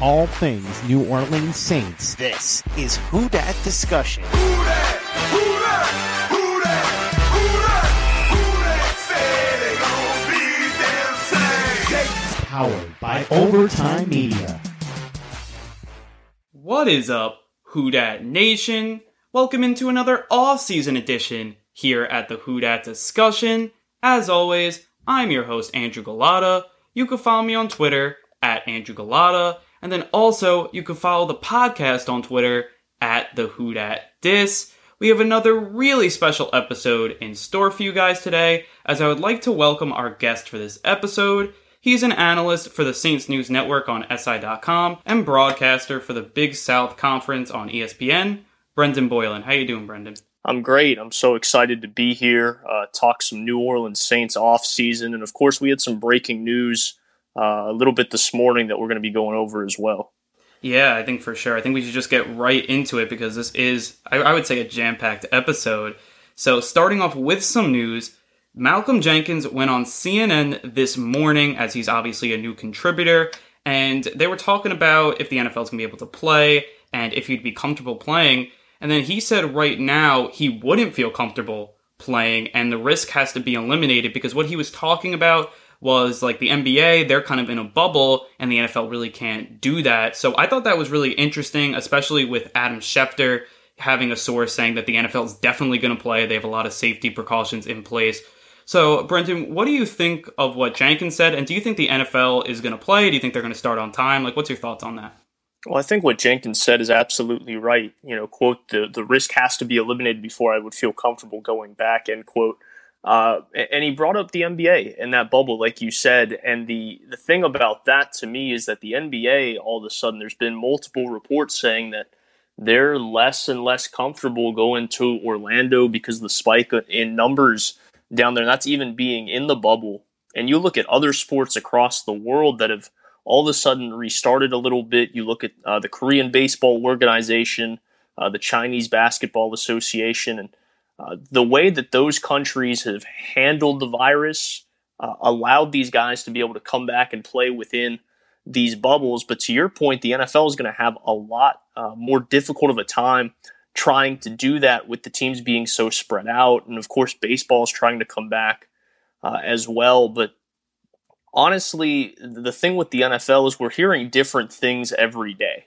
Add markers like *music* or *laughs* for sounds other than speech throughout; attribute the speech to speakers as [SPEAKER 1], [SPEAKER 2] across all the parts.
[SPEAKER 1] all things New Orleans Saints.
[SPEAKER 2] This is Who Dat Discussion.
[SPEAKER 1] Powered by Overtime Media.
[SPEAKER 3] What is up, Who Dat Nation? Welcome into another off-season edition here at the Who Dat Discussion. As always, I'm your host Andrew Gullotta. You can follow me on Twitter at Andrew Gullotta, and then also you can follow the podcast on Twitter at the Who Dat Dis. We have another really special episode in store for you guys today, as I would like to welcome our guest for this episode. He's an analyst for the Saints News Network on SI.com and broadcaster for the Big South Conference on ESPN. Brendan Boylan, how you doing, Brendan?
[SPEAKER 4] I'm great. I'm so excited to be here, uh, talk some New Orleans Saints off season, and of course, we had some breaking news uh, a little bit this morning that we're going to be going over as well.
[SPEAKER 3] Yeah, I think for sure. I think we should just get right into it because this is, I, I would say, a jam packed episode. So, starting off with some news, Malcolm Jenkins went on CNN this morning, as he's obviously a new contributor, and they were talking about if the NFL is going to be able to play and if he'd be comfortable playing. And then he said right now he wouldn't feel comfortable playing, and the risk has to be eliminated because what he was talking about was like the NBA, they're kind of in a bubble, and the NFL really can't do that. So I thought that was really interesting, especially with Adam Schefter having a source saying that the NFL is definitely going to play. They have a lot of safety precautions in place. So, Brendan, what do you think of what Jenkins said? And do you think the NFL is going to play? Do you think they're going to start on time? Like, what's your thoughts on that?
[SPEAKER 4] Well, I think what Jenkins said is absolutely right. You know, quote, the, the risk has to be eliminated before I would feel comfortable going back, end quote. Uh, and he brought up the NBA and that bubble, like you said. And the, the thing about that to me is that the NBA, all of a sudden, there's been multiple reports saying that they're less and less comfortable going to Orlando because of the spike in numbers down there. And that's even being in the bubble. And you look at other sports across the world that have all of a sudden restarted a little bit. You look at uh, the Korean Baseball Organization, uh, the Chinese Basketball Association, and uh, the way that those countries have handled the virus uh, allowed these guys to be able to come back and play within these bubbles. But to your point, the NFL is going to have a lot uh, more difficult of a time trying to do that with the teams being so spread out. And of course, baseball is trying to come back uh, as well. But honestly, the thing with the NFL is we're hearing different things every day.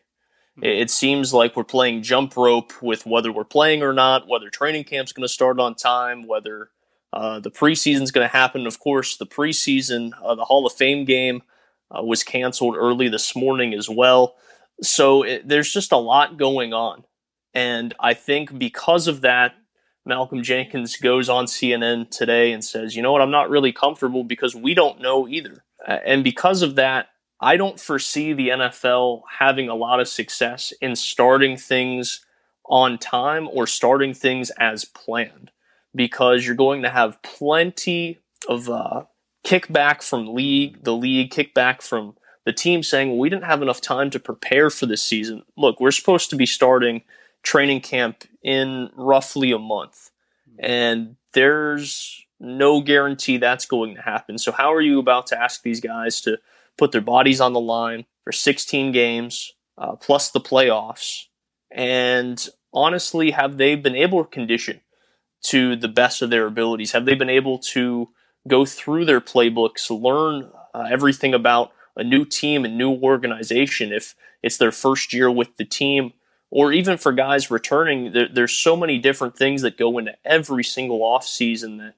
[SPEAKER 4] It seems like we're playing jump rope with whether we're playing or not, whether training camp's going to start on time, whether uh, the preseason's going to happen. Of course, the preseason, uh, the Hall of Fame game uh, was canceled early this morning as well. So it, there's just a lot going on. And I think because of that, Malcolm Jenkins goes on CNN today and says, you know what, I'm not really comfortable because we don't know either. And because of that, I don't foresee the NFL having a lot of success in starting things on time or starting things as planned because you're going to have plenty of uh, kickback from league, the league, kickback from the team saying, well, we didn't have enough time to prepare for this season. Look, we're supposed to be starting training camp in roughly a month, and there's no guarantee that's going to happen. So, how are you about to ask these guys to put their bodies on the line for 16 games uh, plus the playoffs? And honestly, have they been able to condition to the best of their abilities? Have they been able to go through their playbooks, learn uh, everything about a new team and new organization if it's their first year with the team? Or even for guys returning, there, there's so many different things that go into every single offseason that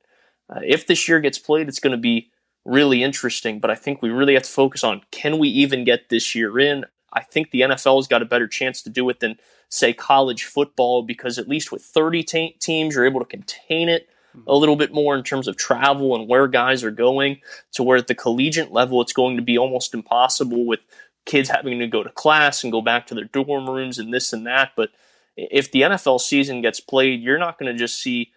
[SPEAKER 4] uh, if this year gets played, it's going to be really interesting. But I think we really have to focus on can we even get this year in? I think the NFL has got a better chance to do it than, say, college football because at least with 30 te- teams, you're able to contain it hmm. a little bit more in terms of travel and where guys are going. To where at the collegiate level, it's going to be almost impossible with kids having to go to class and go back to their dorm rooms and this and that. But if the NFL season gets played, you're not going to just see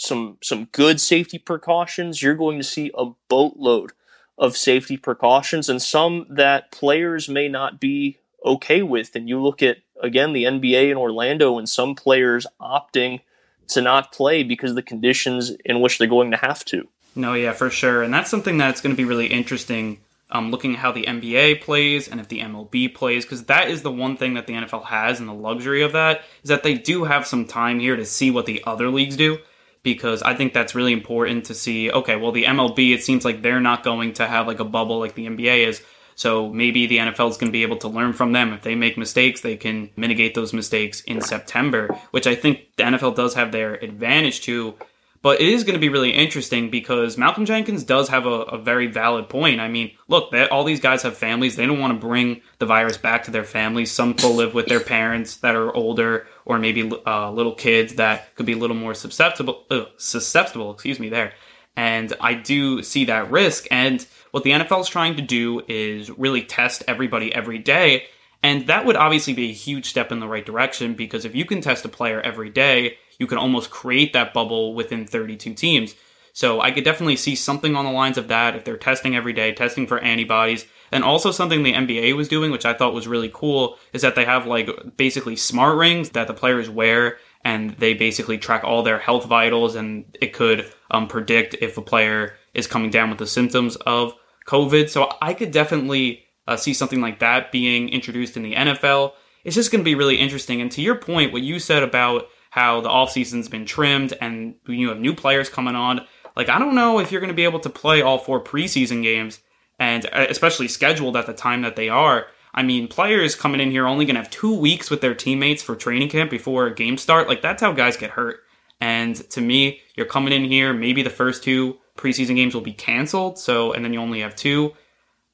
[SPEAKER 4] some some good safety precautions. You're going to see a boatload of safety precautions and some that players may not be okay with. And you look at again the NBA in Orlando and some players opting to not play because the conditions in which they're going to have to.
[SPEAKER 3] No, yeah, for sure. And that's something that's going to be really interesting um, looking at how the NBA plays and if the MLB plays, because that is the one thing that the NFL has and the luxury of that is that they do have some time here to see what the other leagues do. Because I think that's really important to see. Okay, well, the MLB, it seems like they're not going to have like a bubble like the NBA is. So maybe the NFL is going to be able to learn from them. If they make mistakes, they can mitigate those mistakes in September, which I think the NFL does have their advantage to but it is going to be really interesting because Malcolm Jenkins does have a, a very valid point. I mean, look, all these guys have families. They don't want to bring the virus back to their families. Some people live with their parents that are older, or maybe uh, little kids that could be a little more susceptible. Uh, susceptible, excuse me, there. And I do see that risk. And what the NFL is trying to do is really test everybody every day. And that would obviously be a huge step in the right direction because if you can test a player every day, you can almost create that bubble within 32 teams. So I could definitely see something on the lines of that if they're testing every day, testing for antibodies. And also something the NBA was doing, which I thought was really cool, is that they have like basically smart rings that the players wear and they basically track all their health vitals and it could um, predict if a player is coming down with the symptoms of COVID. So I could definitely uh, see something like that being introduced in the NFL. It's just going to be really interesting. And to your point, what you said about how the offseason's been trimmed and you have new players coming on. Like, I don't know if you're going to be able to play all four preseason games and uh, especially scheduled at the time that they are. I mean, players coming in here only going to have two weeks with their teammates for training camp before a game start. Like, that's how guys get hurt. And to me, you're coming in here, maybe the first two preseason games will be canceled. So, and then you only have two.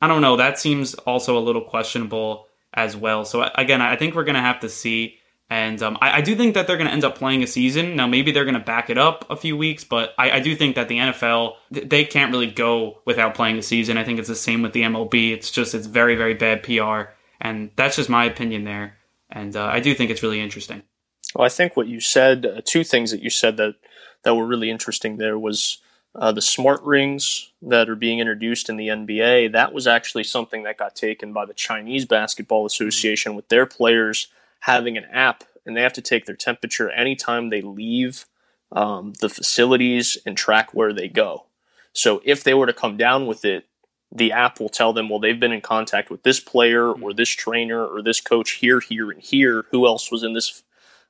[SPEAKER 3] I don't know. That seems also a little questionable as well. So, again, I think we're going to have to see. And um, I, I, do think that they're going to end up playing a season. Now, maybe they're going to back it up a few weeks, but I, I do think that the NFL, they can't really go without playing a season. I think it's the same with the MLB. It's just, it's very, very bad PR. And that's just my opinion there. And uh, I do think it's really interesting.
[SPEAKER 4] Well, I think what you said, uh, two things that you said that, that were really interesting there was uh, the smart rings that are being introduced in the NBA. That was actually something that got taken by the Chinese Basketball Association with their players having an app and they have to take their temperature anytime they leave um, the facilities and track where they go. So if they were to come down with it, the app will tell them, well, they've been in contact with this player or this trainer or this coach here, here, and here. Who else was in this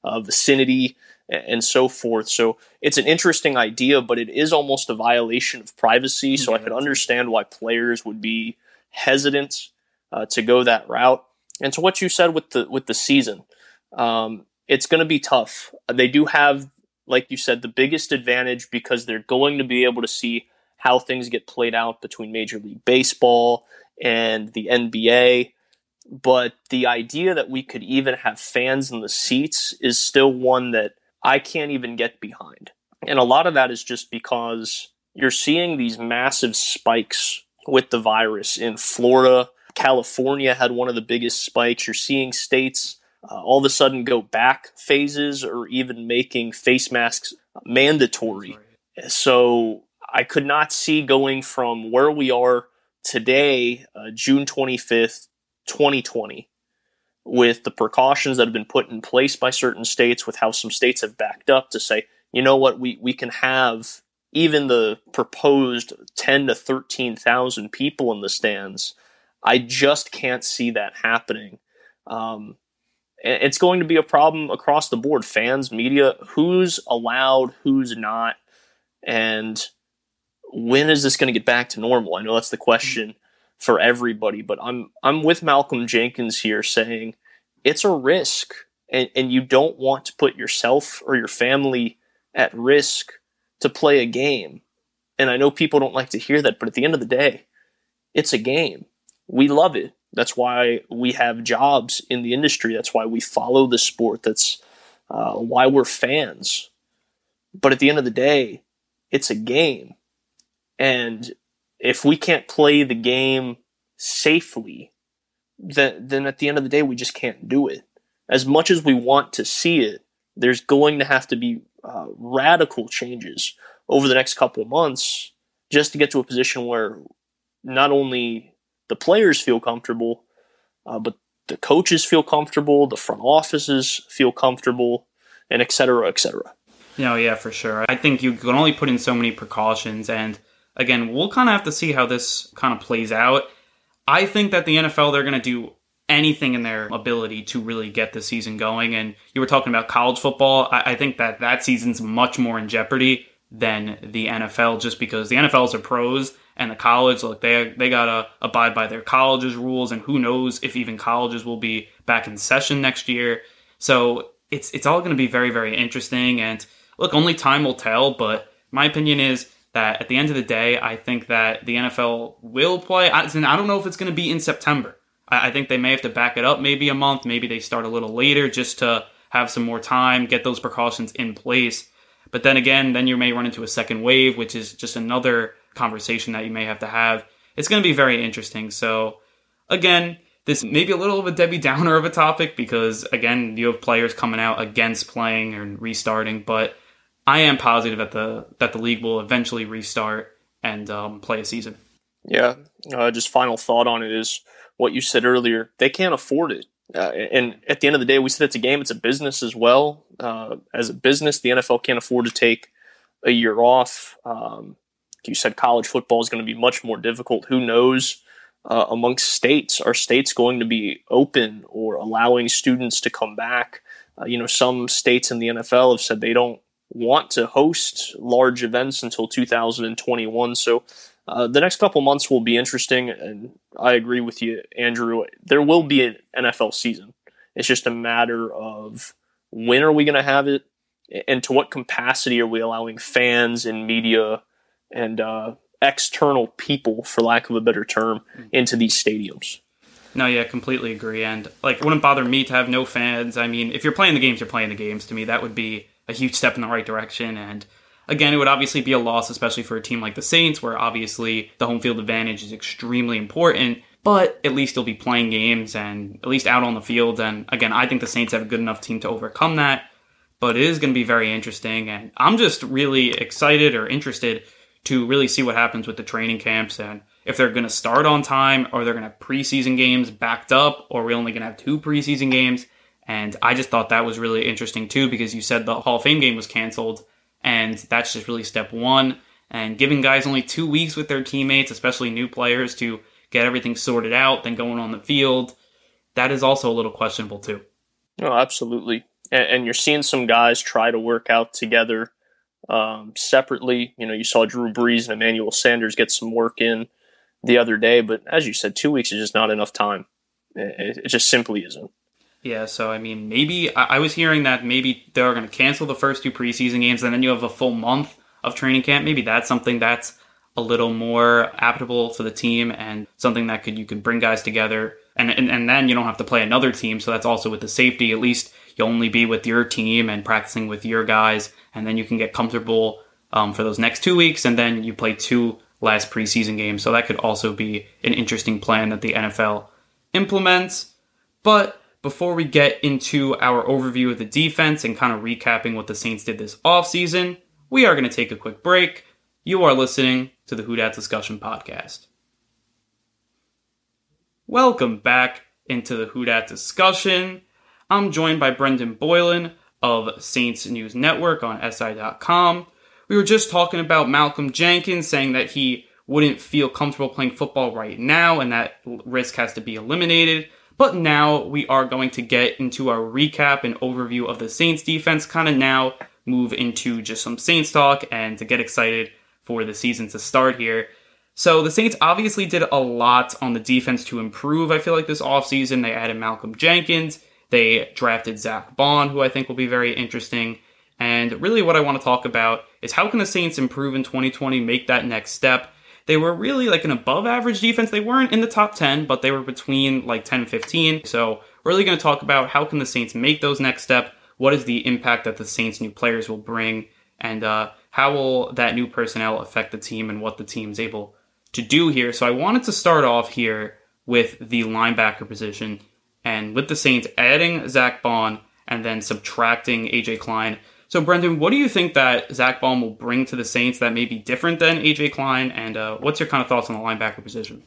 [SPEAKER 4] uh, vicinity and so forth. So it's an interesting idea, but it is almost a violation of privacy. So I could understand why players would be hesitant uh, to go that route. And to what you said with the with the season, um, it's going to be tough. They do have, like you said, the biggest advantage because they're going to be able to see how things get played out between Major League Baseball and the NBA. But the idea that we could even have fans in the seats is still one that I can't even get behind. And a lot of that is just because you're seeing these massive spikes with the virus in Florida, California had one of the biggest spikes. You're seeing states uh, all of a sudden go back phases or even making face masks mandatory. So I could not see going from where we are today, uh, June 25th, 2020, with the precautions that have been put in place by certain states, with how some states have backed up to say, you know what, we, we can have even the proposed 10 to 13,000 people in the stands I just can't see that happening. Um, it's going to be a problem across the board. Fans, media, who's allowed, who's not, and when is this going to get back to normal? I know that's the question for everybody, but I'm I'm with Malcolm Jenkins here saying it's a risk, and, and you don't want to put yourself or your family at risk to play a game. And I know people don't like to hear that, but at the end of the day, it's a game we love it. That's why we have jobs in the industry. That's why we follow the sport. That's uh, why we're fans. But at the end of the day, it's a game. And if we can't play the game safely, then, then at the end of the day, we just can't do it. As much as we want to see it, there's going to have to be uh, radical changes over the next couple of months just to get to a position where not only the players feel comfortable, uh, but the coaches feel comfortable, the front offices feel comfortable, and et cetera, et cetera.
[SPEAKER 3] No, yeah, for sure. I think you can only put in so many precautions, and again, we'll kind of have to see how this kind of plays out. I think that the NFL, they're going to do anything in their ability to really get the season going. And you were talking about college football. I, I think that that season's much more in jeopardy than the NFL just because the NFLs are pros and the college, look, they they gotta abide by their college's rules, and who knows if even colleges will be back in session next year. So it's it's all going to be very very interesting. And look, only time will tell. But my opinion is that at the end of the day, I think that the NFL will play. I, I don't know if it's going to be in September. I, I think they may have to back it up maybe a month. Maybe they start a little later just to have some more time, get those precautions in place. But then again, then you may run into a second wave, which is just another conversation that you may have to have. It's going to be very interesting. So, again, this may be a little of a Debbie Downer of a topic because, again, you have players coming out against playing and restarting. But I am positive that the that the league will eventually restart and um, play a season.
[SPEAKER 4] Yeah, uh, just final thought on it is what you said earlier. They can't afford it. Uh, and at the end of the day, we said it's a game, it's a business as well. Uh, as a business, the NFL can't afford to take a year off. Um, you said college football is going to be much more difficult. Who knows? Uh, amongst states, are states going to be open or allowing students to come back? Uh, you know, some states in the NFL have said they don't want to host large events until 2021. So uh, the next couple months will be interesting, and I agree with you, Andrew. There will be an NFL season. It's just a matter of when are we going to have it, and to what capacity are we allowing fans and media and uh, external people, for lack of a better term, into these stadiums.
[SPEAKER 3] No, yeah, completely agree. And like, it wouldn't bother me to have no fans. I mean, if you're playing the games, you're playing the games. To me, that would be a huge step in the right direction. And again, it would obviously be a loss, especially for a team like the Saints, where obviously the home field advantage is extremely important. But at least you'll be playing games and at least out on the field. And again, I think the Saints have a good enough team to overcome that. But it is going to be very interesting. And I'm just really excited or interested to really see what happens with the training camps and if they're going to start on time or they're going to have preseason games backed up or we're only going to have two preseason games. And I just thought that was really interesting too because you said the Hall of Fame game was canceled and that's just really step one. And giving guys only two weeks with their teammates, especially new players, to get everything sorted out, then going on the field, that is also a little questionable too.
[SPEAKER 4] No, absolutely. And, you're seeing some guys try to work out together um, separately. You know, you saw Drew Brees and Emmanuel Sanders get some work in the other day, but as you said, two weeks is just not enough time. It, it just simply isn't.
[SPEAKER 3] Yeah, so I mean, maybe I, I was hearing that maybe they're going to cancel the first two preseason games, and then you have a full month of training camp. Maybe that's something that's a little more applicable for the team and something that could you could bring guys together and, and and then you don't have to play another team so that's also with the safety at least you'll only be with your team and practicing with your guys and then you can get comfortable um, for those next two weeks, and then you play two last preseason games. So that could also be an interesting plan that the NFL implements. But before we get into our overview of the defense and kind of recapping what the Saints did this offseason, we are going to take a quick break. You are listening to the Who Dat Discussion Podcast. Welcome back into the Who Dat Discussion. I'm joined by Brendan Boylan, of Saints News Network on SI.com. We were just talking about Malcolm Jenkins saying that he wouldn't feel comfortable playing football right now and that risk has to be eliminated. But now we are going to get into our recap and overview of the Saints defense, kind of now move into just some Saints talk and to get excited for the season to start here. So the Saints obviously did a lot on the defense to improve. I feel like this offseason they added Malcolm Jenkins. They drafted Zack Baun, who I think will be very interesting. And really, what I want to talk about is how can the Saints improve in 2020, make that next step? They were really like an above average defense. They weren't in the top 10, but they were between like 10 and 15. So, really going to talk about how can the Saints make those next step? What is the impact that the Saints' new players will bring? And uh, how will that new personnel affect the team and what the team's able to do here? So, I wanted to start off here with the linebacker position and with the Saints adding Zack Baun and then subtracting AJ Klein. So, Brendan, what do you think that Zack Baun will bring to the Saints that may be different than AJ Klein? And uh, what's your kind of thoughts on the linebacker position?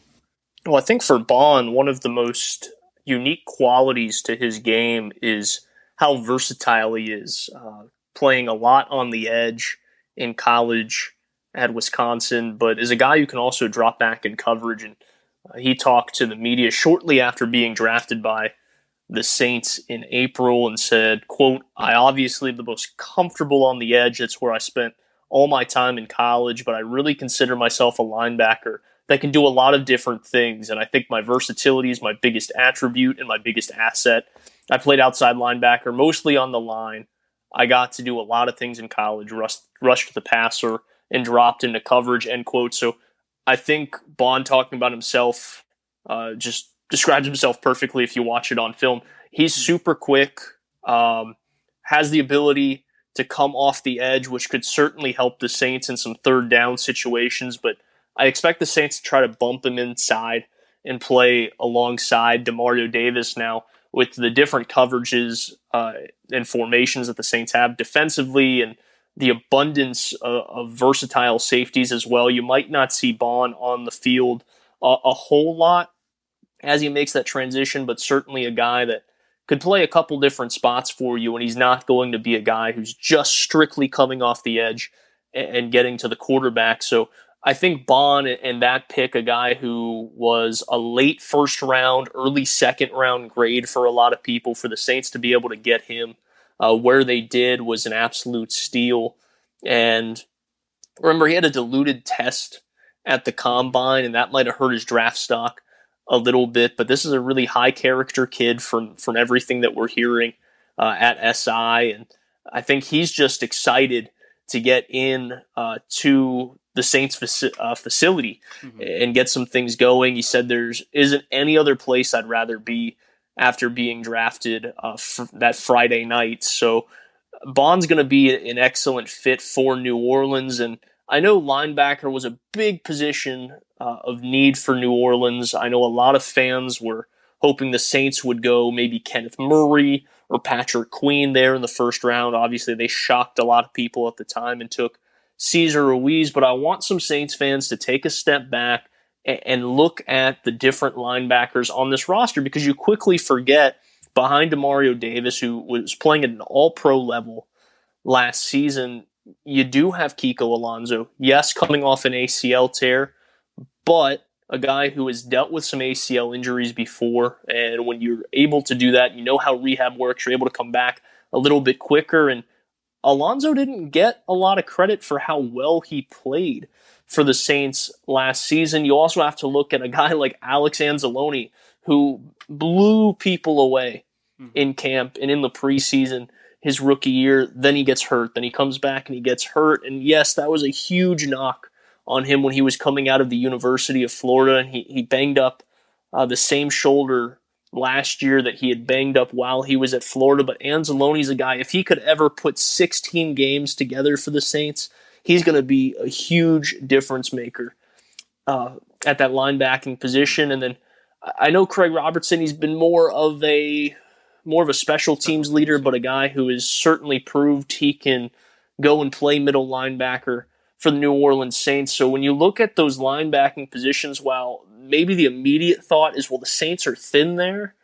[SPEAKER 4] Well, I think for Baun, one of the most unique qualities to his game is how versatile he is, uh, playing a lot on the edge in college at Wisconsin, but is a guy who can also drop back in coverage and he talked to the media shortly after being drafted by the Saints in April and said, quote, I obviously am the most comfortable on the edge. It's where I spent all my time in college, but I really consider myself a linebacker that can do a lot of different things. And I think my versatility is my biggest attribute and my biggest asset. I played outside linebacker, mostly on the line. I got to do a lot of things in college, rush, rushed the passer and dropped into coverage, end quote. So I think Baun talking about himself uh, just describes himself perfectly if you watch it on film. He's super quick, um, has the ability to come off the edge, which could certainly help the Saints in some third down situations. But I expect the Saints to try to bump him inside and play alongside Demario Davis now with the different coverages uh, and formations that the Saints have defensively and the abundance of, of, versatile safeties as well. You might not see Baun on the field a, a whole lot as he makes that transition, but certainly a guy that could play a couple different spots for you, and he's not going to be a guy who's just strictly coming off the edge and, and getting to the quarterback. So I think Baun and that pick, a guy who was a late first round, early second round grade for a lot of people, for the Saints to be able to get him uh, where they did was an absolute steal. And remember, he had a diluted test at the combine, and that might have hurt his draft stock a little bit. But this is a really high character kid from from everything that we're hearing uh, at SI, and I think he's just excited to get in uh, to the Saints faci- uh, facility mm-hmm. and get some things going. He said there's isn't any other place I'd rather be after being drafted uh, f- that Friday night. So Baun's going to be an excellent fit for New Orleans, and I know linebacker was a big position uh, of need for New Orleans. I know a lot of fans were hoping the Saints would go maybe Kenneth Murray or Patrick Queen there in the first round. Obviously, they shocked a lot of people at the time and took Cesar Ruiz, but I want some Saints fans to take a step back and look at the different linebackers on this roster because you quickly forget behind Demario Davis, who was playing at an all pro level last season, you do have Kiko Alonso. Yes, coming off an ACL tear, but a guy who has dealt with some ACL injuries before. And when you're able to do that, you know how rehab works. You're able to come back a little bit quicker. And Alonso didn't get a lot of credit for how well he played for the Saints last season. You also have to look at a guy like Alex Anzalone, who blew people away mm-hmm. in camp and in the preseason his rookie year. Then he gets hurt. Then he comes back and he gets hurt. And yes, that was a huge knock on him when he was coming out of the University of Florida, and he, he banged up uh, the same shoulder last year that he had banged up while he was at Florida. But Anzalone's a guy, if he could ever put 16 games together for the Saints, he's going to be a huge difference maker uh, at that linebacking position. And then I know Craig Robertson, he's been more of a more of a special teams leader, but a guy who has certainly proved he can go and play middle linebacker for the New Orleans Saints. So when you look at those linebacking positions, while maybe the immediate thought is, well, the Saints are thin there.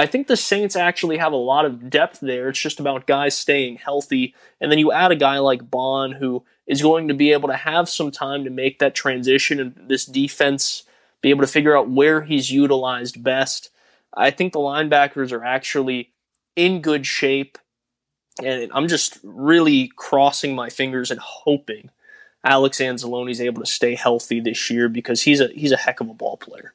[SPEAKER 4] I think the Saints actually have a lot of depth there. It's just about guys staying healthy. And then you add a guy like Baun who is going to be able to have some time to make that transition and this defense be able to figure out where he's utilized best. I think the linebackers are actually in good shape. And I'm just really crossing my fingers and hoping Alex Anzalone is able to stay healthy this year because he's a he's a heck of a ball player.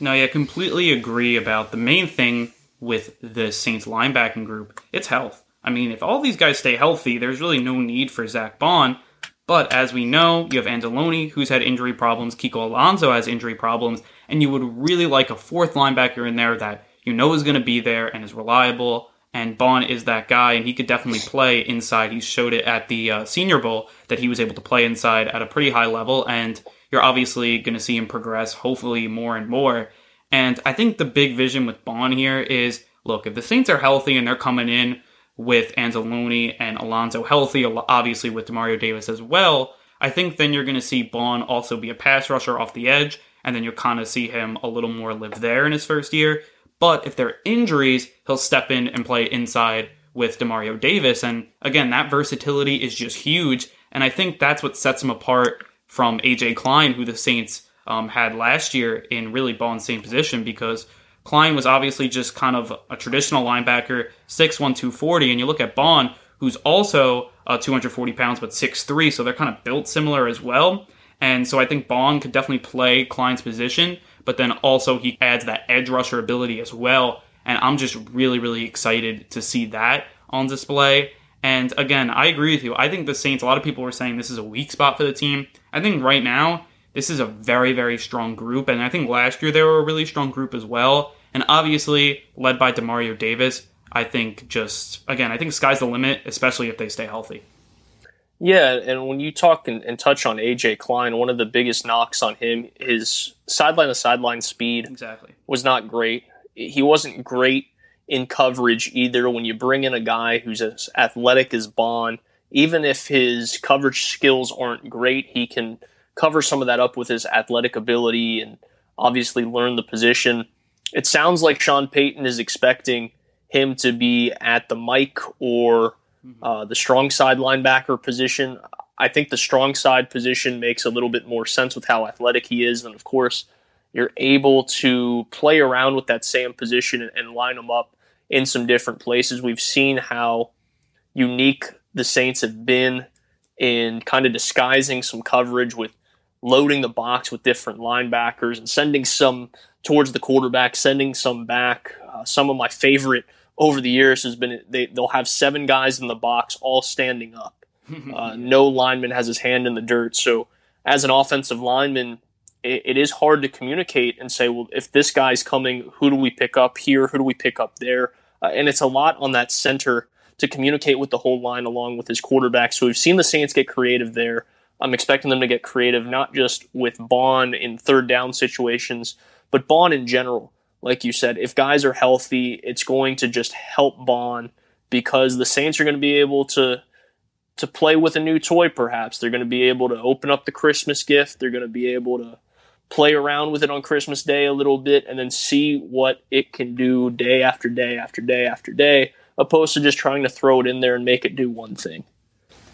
[SPEAKER 3] No, yeah, completely agree about the main thing with the Saints linebacking group. It's health. I mean, if all these guys stay healthy, there's really no need for Zack Baun. But as we know, you have Anzalone, who's had injury problems. Kiko Alonso has injury problems. And you would really like a fourth linebacker in there that you know is going to be there and is reliable and Baun is that guy, and he could definitely play inside. He showed it at the uh, Senior Bowl that he was able to play inside at a pretty high level, and you're obviously going to see him progress, hopefully more and more. And I think the big vision with Baun here is look, if the Saints are healthy and they're coming in with Anzalone and Alonso healthy, obviously with Demario Davis as well, I think then you're going to see Baun also be a pass rusher off the edge, and then you'll kind of see him a little more live there in his first year. But if there are injuries, he'll step in and play inside with Demario Davis. And again, that versatility is just huge. And I think that's what sets him apart from AJ Klein, who the Saints um, had last year in really ball and same position because Klein was obviously just kind of a traditional linebacker, 6'1", 240, and you look at Baun, who's also uh, 240 pounds but 6'3", so they're kind of built similar as well. And so I think Baun could definitely play Klein's position, but then also he adds that edge rusher ability as well. And I'm just really, really excited to see that on display. And again, I agree with you. I think the Saints, a lot of people were saying this is a weak spot for the team. I think right now, this is a very, very strong group. And I think last year they were a really strong group as well. And obviously, led by Demario Davis, I think just, again, I think sky's the limit, especially if they stay healthy.
[SPEAKER 4] Yeah, and when you talk and, and, touch on AJ Klein, one of the biggest knocks on him, his sideline to sideline speed
[SPEAKER 3] exactly
[SPEAKER 4] was not great. He wasn't great in coverage either. When you bring in a guy who's as athletic as Baun. even if his coverage skills aren't great, he can cover some of that up with his athletic ability and obviously learn the position. It sounds like Sean Payton is expecting him to be at the Mike or Mm-hmm. Uh, the strong side linebacker position, I think the strong side position makes a little bit more sense with how athletic he is. And of course, you're able to play around with that same position and, and line them up in some different places. We've seen how unique the Saints have been in kind of disguising some coverage with loading the box with different linebackers and sending some towards the quarterback, sending some back. Uh, some of my favorite over the years has been they they'll have seven guys in the box all standing up. *laughs* Uh, no lineman has his hand in the dirt. So as an offensive lineman, it, it is hard to communicate and say, well, if this guy's coming, who do we pick up here? Who do we pick up there? Uh, and it's a lot on that center to communicate with the whole line along with his quarterback. So we've seen the Saints get creative there. I'm expecting them to get creative, not just with Baun in third down situations, but Baun in general like you said, if guys are healthy, it's going to just help Baun because the Saints are going to be able to to play with a new toy perhaps. They're going to be able to open up the Christmas gift. They're going to be able to play around with it on Christmas Day a little bit and then see what it can do day after day after day after day, opposed to just trying to throw it in there and make it do one thing.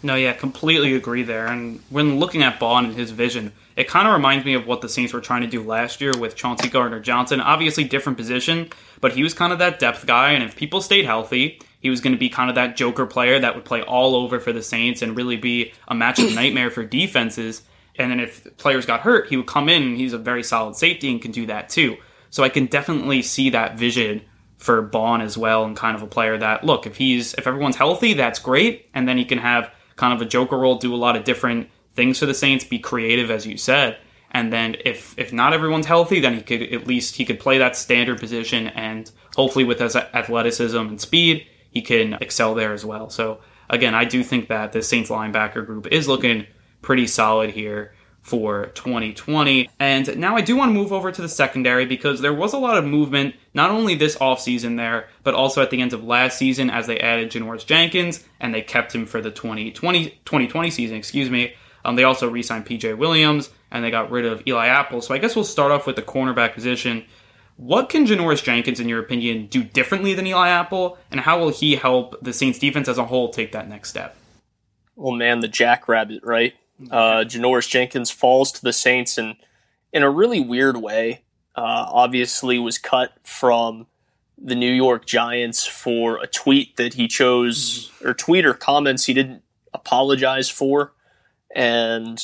[SPEAKER 3] No, yeah, completely agree there. And when looking at Baun and his vision, it kind of reminds me of what the Saints were trying to do last year with Chauncey Gardner Johnson. Obviously, different position, but he was kind of that depth guy. And if people stayed healthy, he was going to be kind of that joker player that would play all over for the Saints and really be a matchup *clears throat* nightmare for defenses. And then if players got hurt, he would come in he's a very solid safety and can do that too. So I can definitely see that vision for Baun as well and kind of a player that look, if he's if everyone's healthy, that's great. And then he can have kind of a joker role, do a lot of different things for the Saints, be creative as you said. And then if if not everyone's healthy, then he could at least he could play that standard position and hopefully with his athleticism and speed, he can excel there as well. So again, I do think that the Saints linebacker group is looking pretty solid here for 2020. And now I do want to move over to the secondary because there was a lot of movement, not only this offseason there, but also at the end of last season as they added Janoris Jenkins and they kept him for the 2020, 2020 season, excuse me. Um, they also re signed PJ Williams and they got rid of Eli Apple. So I guess we'll start off with the cornerback position. What can Janoris Jenkins, in your opinion, do differently than Eli Apple, and how will he help the Saints defense as a whole take that next step?
[SPEAKER 4] Well, man, the jackrabbit, right? Uh, Janoris Jenkins falls to the Saints and in a really weird way. Uh, obviously, was cut from the New York Giants for a tweet that he chose or tweet or comments he didn't apologize for, and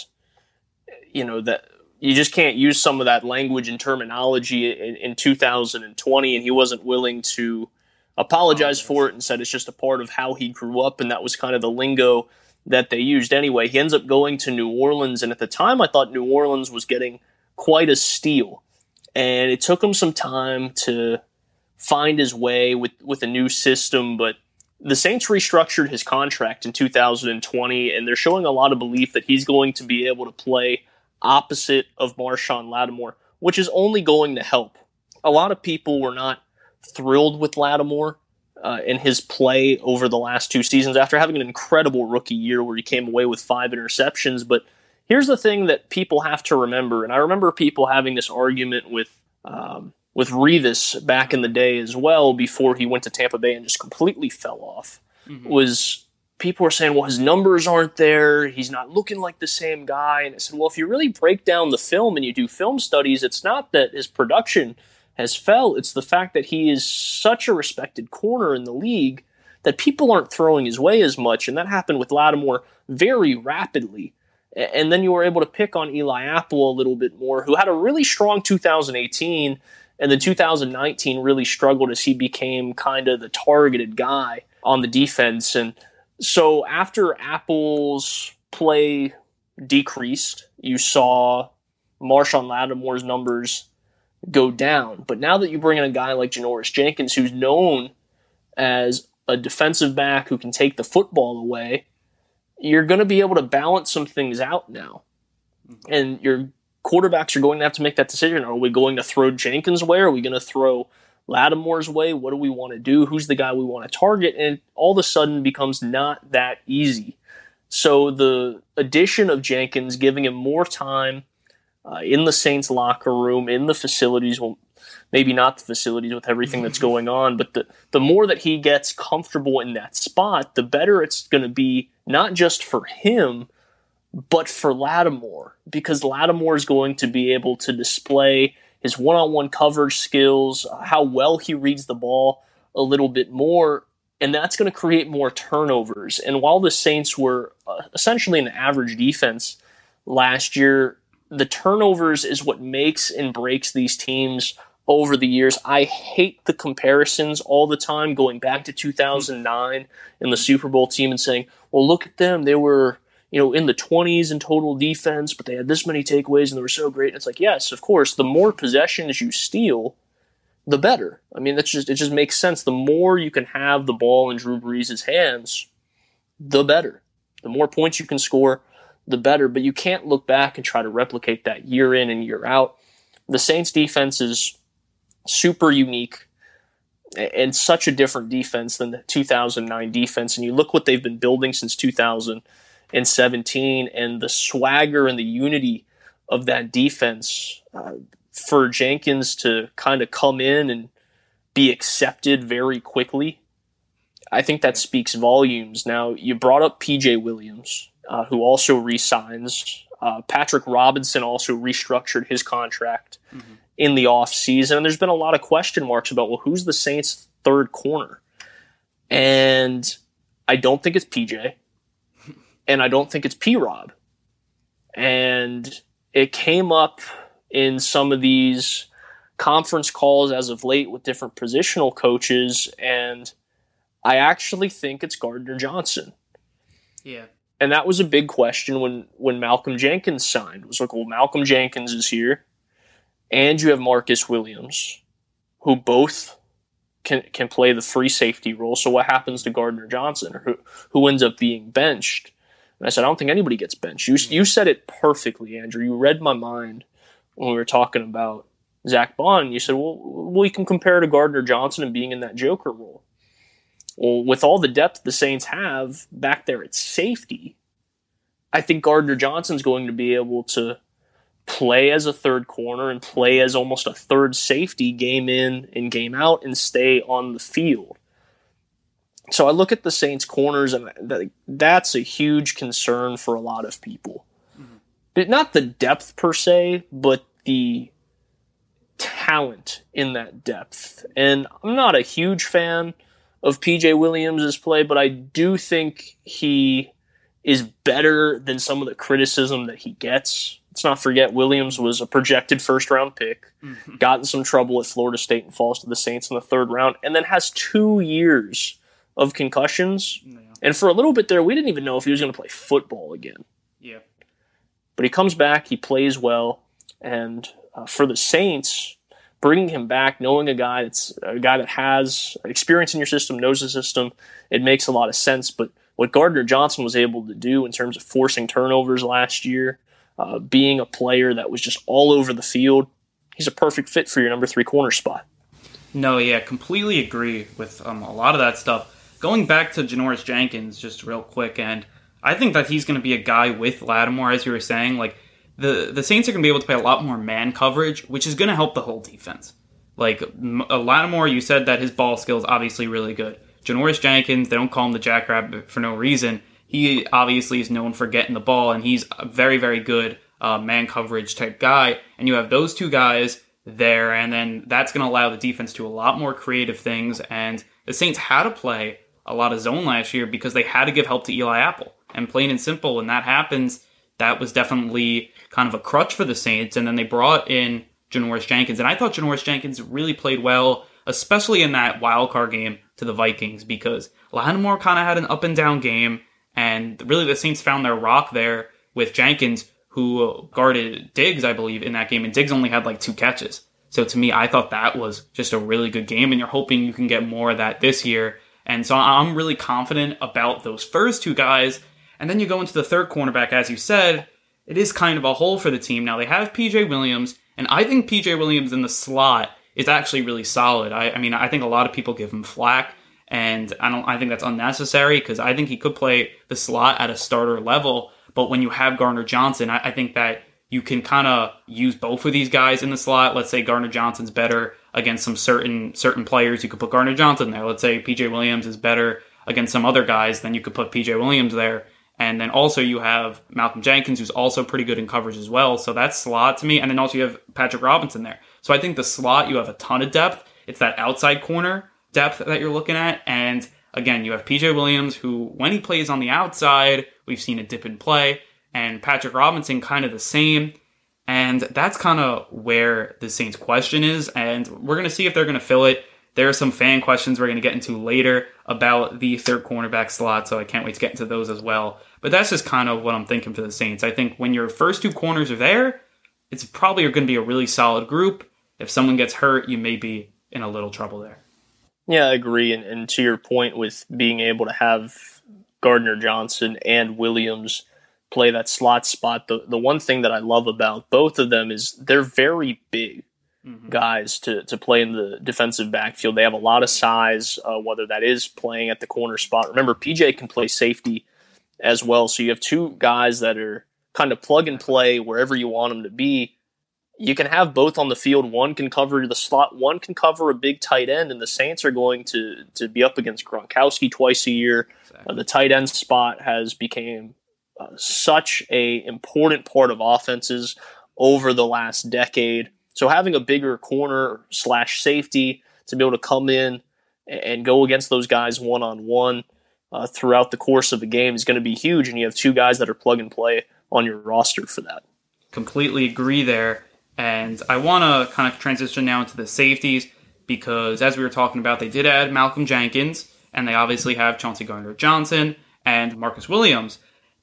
[SPEAKER 4] you know that you just can't use some of that language and terminology in, in 2020, and he wasn't willing to apologize for it and said it's just a part of how he grew up, and that was kind of the lingo that they used anyway. He ends up going to New Orleans, and at the time, I thought New Orleans was getting quite a steal, and it took him some time to find his way with with a new system, but. The Saints restructured his contract in 2020, and they're showing a lot of belief that he's going to be able to play opposite of Marshon Lattimore, which is only going to help. A lot of people were not thrilled with Lattimore uh, in his play over the last two seasons after having an incredible rookie year where he came away with five interceptions. But here's the thing that people have to remember, and I remember people having this argument with um, with Revis back in the day as well before he went to Tampa Bay and just completely fell off. Mm-hmm. Was people were saying, well, his numbers aren't there. He's not looking like the same guy. And I said, well, if you really break down the film and you do film studies, it's not that his production has fell. It's the fact that he is such a respected corner in the league that people aren't throwing his way as much. And that happened with Lattimore very rapidly. And then you were able to pick on Eli Apple a little bit more, who had a really strong 2018 and then 2019 really struggled as he became kind of the targeted guy on the defense. And so after Apple's play decreased, you saw Marshon Lattimore's numbers go down. But now that you bring in a guy like Janoris Jenkins, who's known as a defensive back who can take the football away, you're going to be able to balance some things out now. Mm-hmm. And your quarterbacks are going to have to make that decision. Are we going to throw Jenkins away? Are we going to throw Lattimore's way? What do we want to do? Who's the guy we want to target? And all of a sudden becomes not that easy. So the addition of Jenkins, giving him more time uh, in the Saints locker room, in the facilities, well, maybe not the facilities with everything that's going on, but the, the more that he gets comfortable in that spot, the better it's going to be, not just for him, but for Lattimore, because Lattimore is going to be able to display his one on one coverage skills, uh, how well he reads the ball a little bit more, and that's going to create more turnovers. And while the Saints were uh, essentially an average defense last year, the turnovers is what makes and breaks these teams over the years. I hate the comparisons all the time, going back to 2009 and the Super Bowl team and saying, well, look at them. They were you know, in the 20s in total defense, but they had this many takeaways and they were so great. And it's like, yes, of course, the more possessions you steal, the better. I mean, that's just it just makes sense. The more you can have the ball in Drew Brees' hands, the better. The more points you can score, the better. But you can't look back and try to replicate that year in and year out. The Saints defense is super unique and such a different defense than the 2009 defense. And you look what they've been building since 2017 and the swagger and the unity of that defense uh, for Jenkins to kind of come in and be accepted very quickly. I think that speaks volumes. Now, you brought up PJ Williams, uh, who also resigns. Uh, Patrick Robinson also restructured his contract mm-hmm. in the offseason. And there's been a lot of question marks about, well, who's the Saints' third corner? And I don't think it's PJ *laughs* and I don't think it's P Rob. And it came up in some of these conference calls as of late with different positional coaches, and I actually think it's Gardner Johnson.
[SPEAKER 3] Yeah.
[SPEAKER 4] And that was a big question when when Malcolm Jenkins signed. It was like, well, Malcolm Jenkins is here, and you have Marcus Williams, who both can can play the free safety role. So what happens to Gardner Johnson, or who who ends up being benched? And I said, I don't think anybody gets benched. You, you said it perfectly, Andrew. You read my mind when we were talking about Zack Baun. You said, well, we can compare to Gardner Johnson and being in that Joker role. Well, with all the depth the Saints have back there at safety, I think Gardner Johnson's going to be able to play as a third corner and play as almost a third safety game in and game out and stay on the field. So I look at the Saints corners, and that's a huge concern for a lot of people. Mm-hmm. Not the depth per se, but the talent in that depth. And I'm not a huge fan of PJ Williams' play, but I do think he is better than some of the criticism that he gets. Let's not forget Williams was a projected first round pick, mm-hmm. got in some trouble at Florida State and falls to the Saints in the third round, and then has two years of concussions. Yeah. And for a little bit there, we didn't even know if he was going to play football again.
[SPEAKER 3] Yeah.
[SPEAKER 4] But he comes back, he plays well, and uh, for the Saints, bringing him back, knowing a guy that's a guy that has experience in your system, knows the system, it makes a lot of sense. But what Gardner Johnson was able to do in terms of forcing turnovers last year, uh, being a player that was just all over the field, he's a perfect fit for your number three corner spot.
[SPEAKER 3] No, yeah, completely agree with um, a lot of that stuff going back to Janoris Jenkins, just real quick, and I think that he's going to be a guy with Lattimore, as you were saying. Like the the Saints are going to be able to play a lot more man coverage, which is going to help the whole defense. Like uh, Lattimore, you said that his ball skill is obviously really good. Janoris Jenkins, they don't call him the Jackrabbit for no reason. He obviously is known for getting the ball, and he's a very, very good uh, man coverage type guy. And you have those two guys there, and then that's going to allow the defense to a lot more creative things. And the Saints had to play a lot of zone last year because they had to give help to Eli Apple. And plain and simple, when that happens, that was definitely kind of a crutch for the Saints. And then they brought in Janoris Jenkins. And I thought Janoris Jenkins really played well, especially in that wild card game to the Vikings, because Lattimore kind of had an up and down game. And really, the Saints found their rock there with Jenkins, who guarded Diggs, I believe, in that game. And Diggs only had like two catches. So to me, I thought that was just a really good game. And you're hoping you can get more of that this year. And so I'm really confident about those first two guys. And then you go into the third cornerback, as you said, it is kind of a hole for the team. Now they have PJ Williams, and I think PJ Williams in the slot is actually really solid. I, I mean, I think a lot of people give him flack, and I don't. I think that's unnecessary because I think he could play the slot at a starter level. But when you have Gardner Johnson, I, I think that you can kind of use both of these guys in the slot. Let's say Gardner Johnson's better against some certain certain players. You could put Gardner Johnson there. Let's say PJ Williams is better against some other guys, then you could put PJ Williams there. And then also you have Malcolm Jenkins, who's also pretty good in coverage as well. So that's slot to me. And then also you have Patrick Robinson there. So I think the slot, you have a ton of depth. It's that outside corner depth that you're looking at. And again, you have PJ Williams, who when he plays on the outside, we've seen a dip in play. And Patrick Robinson kind of the same. And that's kind of where the Saints question is. And we're going to see if they're going to fill it. There are some fan questions we're going to get into later about the third cornerback slot, so I can't wait to get into those as well. But that's just kind of what I'm thinking for the Saints. I think when your first two corners are there, it's probably going to be a really solid group. If someone gets hurt, you may be in a little trouble there.
[SPEAKER 4] Yeah, I agree. And, and to your point with being able to have Gardner Johnson and Williams play that slot spot, the, the one thing that I love about both of them is they're very big mm-hmm. guys to, to play in the defensive backfield. They have a lot of size, uh, whether that is playing at the corner spot. Remember, PJ can play safety as well. So you have two guys that are kind of plug and play wherever you want them to be. You can have both on the field. One can cover the slot, one can cover a big tight end, and the Saints are going to to be up against Gronkowski twice a year. Exactly. Uh, the tight end spot has become uh, such a important part of offenses over the last decade. So having a bigger corner slash safety to be able to come in and go against those guys one on one uh, throughout the course of the game is going to be huge. And you have two guys that are plug and play on your roster for that.
[SPEAKER 3] Completely agree there. And I want to kind of transition now into the safeties because, as we were talking about, they did add Malcolm Jenkins, and they obviously have Chauncey Gardner Johnson and Marcus Williams.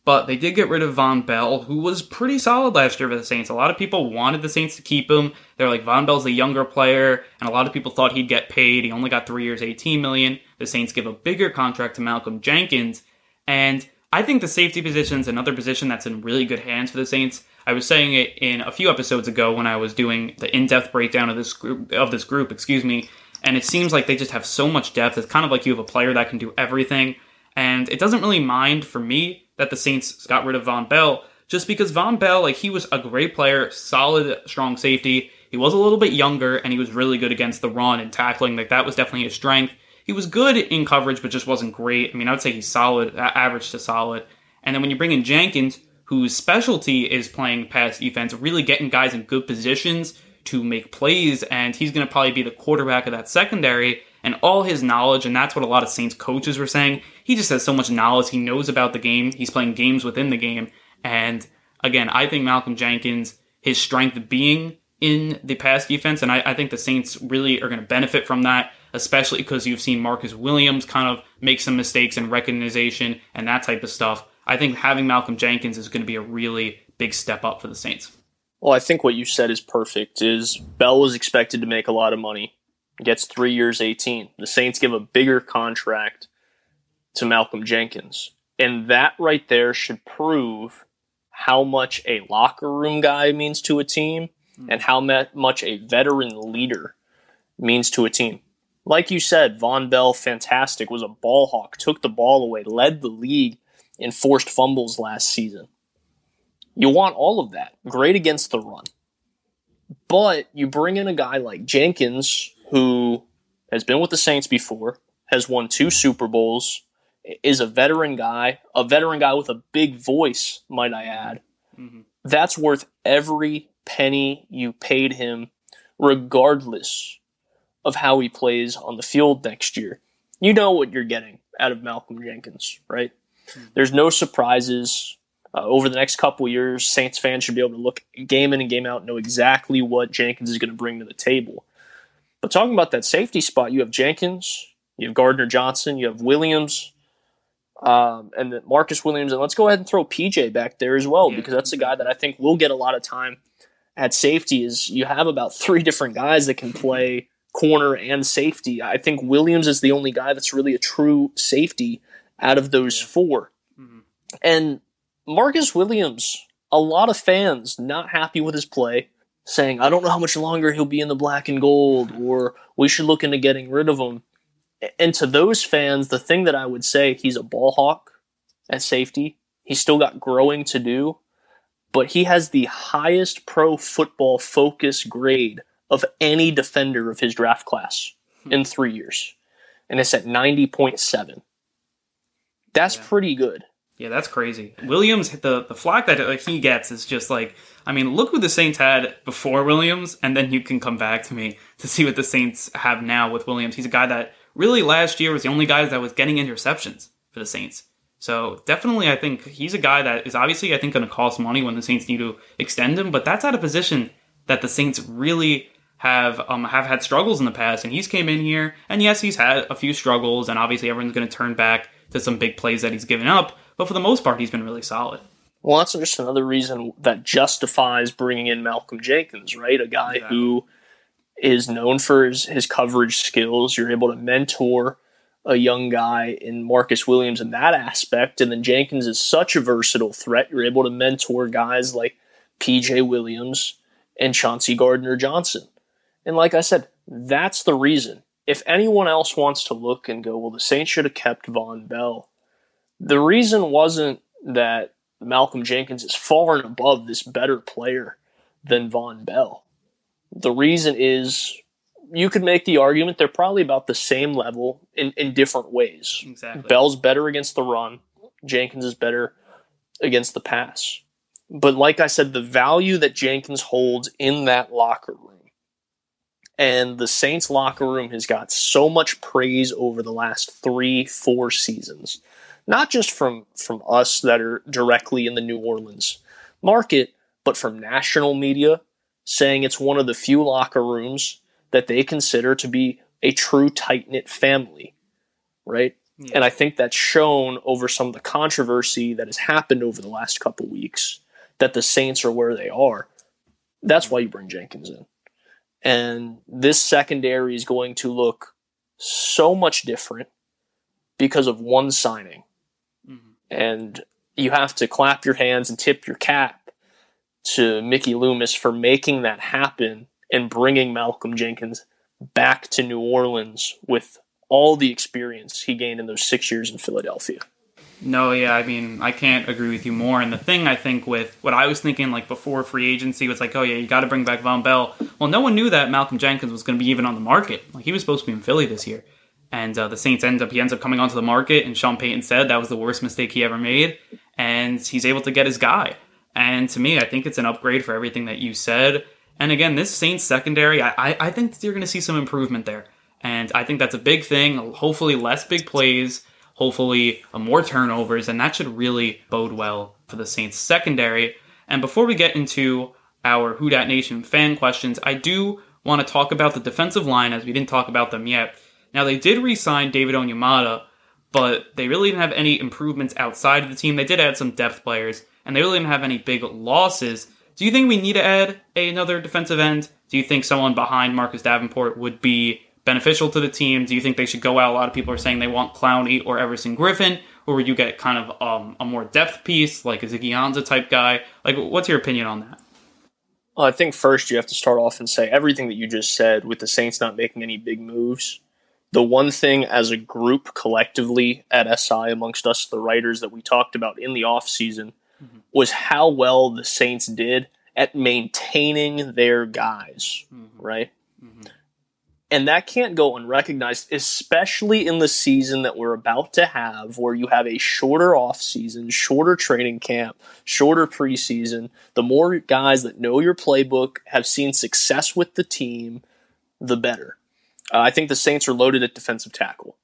[SPEAKER 3] But they did get rid of Vonn Bell, who was pretty solid last year for the Saints. A lot of people wanted the Saints to keep him. They're like, Vonn Bell's a younger player, and a lot of people thought he'd get paid. He only got three years, 18 million. The Saints give a bigger contract to Malcolm Jenkins. And I think the safety position is another position that's in really good hands for the Saints. I was saying it in a few episodes ago when I was doing the in-depth breakdown of this group of this group, excuse me, and it seems like they just have so much depth. It's kind of like you have a player that can do everything. And it doesn't really mind for me that the Saints got rid of Vonn Bell, just because Vonn Bell, like he was a great player, solid, strong safety. He was a little bit younger and he was really good against the run and tackling. Like that was definitely his strength. He was good in coverage, but just wasn't great. I mean, I would say he's solid, average to solid. And then when you bring in Jenkins, whose specialty is playing pass defense, really getting guys in good positions to make plays, and he's going to probably be the quarterback of that secondary and all his knowledge, and that's what a lot of Saints coaches were saying. He just has so much knowledge. He knows about the game. He's playing games within the game. And again, I think Malcolm Jenkins, his strength being in the pass defense, and I, I think the Saints really are going to benefit from that, especially because you've seen Marcus Williams kind of make some mistakes in recognition and that type of stuff. I think having Malcolm Jenkins is going to be a really big step up for the Saints.
[SPEAKER 4] Well, I think what you said is perfect. Is Bell was expected to make a lot of money gets three years, 18. The Saints give a bigger contract to Malcolm Jenkins. And that right there should prove how much a locker room guy means to a team mm. and how much a veteran leader means to a team. Like you said, Vonn Bell, fantastic, was a ball hawk, took the ball away, led the league in forced fumbles last season. You want all of that. Great against the run. But you bring in a guy like Jenkins, who has been with the Saints before, has won two Super Bowls, is a veteran guy, a veteran guy with a big voice, might I add. Mm-hmm. That's worth every penny you paid him, regardless of how he plays on the field next year. You know what you're getting out of Malcolm Jenkins, right? Mm-hmm. There's no surprises. Uh, over the next couple years, Saints fans should be able to look game in and game out, know exactly what Jenkins is going to bring to the table. But talking about that safety spot, you have Jenkins, you have Gardner Johnson, you have Williams, um, and Marcus Williams, and let's go ahead and throw PJ back there as well yeah. because that's a guy that I think will get a lot of time at safety. Is you have about three different guys that can play corner and safety. I think Williams is the only guy that's really a true safety out of those 4 mm-hmm. And Marcus Williams, a lot of fans not happy with his play, saying, I don't know how much longer he'll be in the black and gold, or we should look into getting rid of him and to those fans, the thing that I would say, he's a ball hawk at safety. He's still got growing to do, but he has the highest pro football focus grade of any defender of his draft class hmm. in three years. And it's at 90.7. That's yeah. pretty good.
[SPEAKER 3] Yeah, that's crazy. Williams, the the flack that he gets is just like, I mean, look who the Saints had before Williams, and then you can come back to me to see what the Saints have now with Williams. He's a guy that really last year was the only guy that was getting interceptions for the Saints. So definitely, I think he's a guy that is obviously, I think, going to cost money when the Saints need to extend him. But that's at a position that the Saints really have um, have had struggles in the past, and he's came in here, and yes, he's had a few struggles, and obviously everyone's going to turn back to some big plays that he's given up. But for the most part, he's been really solid.
[SPEAKER 4] Well, that's just another reason that justifies bringing in Malcolm Jenkins, right? A guy who is known for his, his coverage skills. You're able to mentor a young guy in Marcus Williams in that aspect. And then Jenkins is such a versatile threat. You're able to mentor guys like PJ Williams and Chauncey Gardner Johnson. And like I said, that's the reason. If anyone else wants to look and go, well, the Saints should have kept Vonn Bell, the reason wasn't that Malcolm Jenkins is far and above this better player than Vonn Bell. The reason is you could make the argument they're probably about the same level in, in different ways. Exactly. Bell's better against the run, Jenkins is better against the pass. But like I said, the value that Jenkins holds in that locker room and the Saints locker room has got so much praise over the last three, four seasons. Not just from, from us that are directly in the New Orleans market, but from national media, saying it's one of the few locker rooms that they consider to be a true tight knit family, right? Yeah. And I think that's shown over some of the controversy that has happened over the last couple weeks that the Saints are where they are. That's why you bring Jenkins in. And this secondary is going to look so much different because of one signing. Mm-hmm. And you have to clap your hands and tip your cap to Mickey Loomis for making that happen and bringing Malcolm Jenkins back to New Orleans with all the experience he gained in those six years in Philadelphia.
[SPEAKER 3] No, yeah, I mean, I can't agree with you more. And the thing I think with what I was thinking, like before free agency, was like, oh yeah, you got to bring back Vonn Bell. Well, no one knew that Malcolm Jenkins was going to be even on the market. Like he was supposed to be in Philly this year, and uh, the Saints end up he ends up coming onto the market. And Sean Payton said that was the worst mistake he ever made, and he's able to get his guy. And to me, I think it's an upgrade for everything that you said. And again, this Saints secondary, I, I, think you're going to see some improvement there. And I think that's a big thing. Hopefully, less big plays, hopefully, uh, more turnovers, and that should really bode well for the Saints secondary. And before we get into our Who Dat Nation fan questions, I do want to talk about the defensive line as we didn't talk about them yet. Now, they did re sign David Onyemata, but they really didn't have any improvements outside of the team. They did add some depth players and they really didn't have any big losses. Do you think we need to add another defensive end? Do you think someone behind Marcus Davenport would be beneficial to the team? Do you think they should go out? A lot of people are saying they want Clowney or Everson Griffen, or would you get kind of um, a more depth piece, like a Ziggy Ansah type guy? Like, what's your opinion on that?
[SPEAKER 4] Well, I think first you have to start off and say everything that you just said with the Saints not making any big moves. The one thing as a group collectively at SI amongst us, the writers that we talked about in the offseason – mm-hmm. was how well the Saints did at maintaining their guys, mm-hmm. right? Mm-hmm. And that can't go unrecognized, especially in the season that we're about to have, where you have a shorter off season, shorter training camp, shorter preseason. The more guys that know your playbook have seen success with the team, the better. Uh, I think the Saints are loaded at defensive tackle.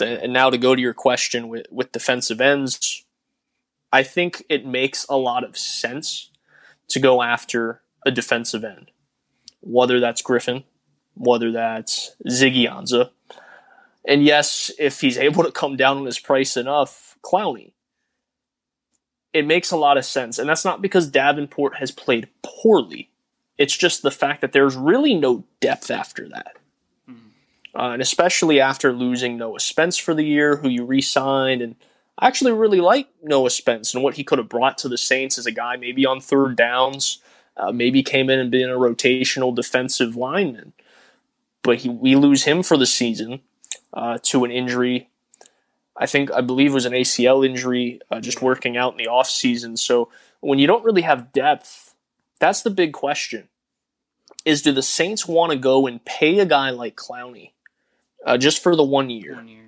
[SPEAKER 4] And now to go to your question with, with defensive ends, I think it makes a lot of sense to go after a defensive end, whether that's Griffen, whether that's Ziggy Ansah. And yes, if he's *laughs* able to come down on his price enough, Clowney. It makes a lot of sense. And that's not because Davenport has played poorly. It's just the fact that there's really no depth after that. Uh, and especially after losing Noah Spence for the year, who you re signed. And I actually really like Noah Spence and what he could have brought to the Saints as a guy maybe on third downs, uh, maybe came in and been a rotational defensive lineman but he, we lose him for the season uh, to an injury. I think I believe was an ACL injury, uh, just working out in the off season. So when you don't really have depth, that's the big question: is do the Saints want to go and pay a guy like Clowney uh, just for the one year, one year.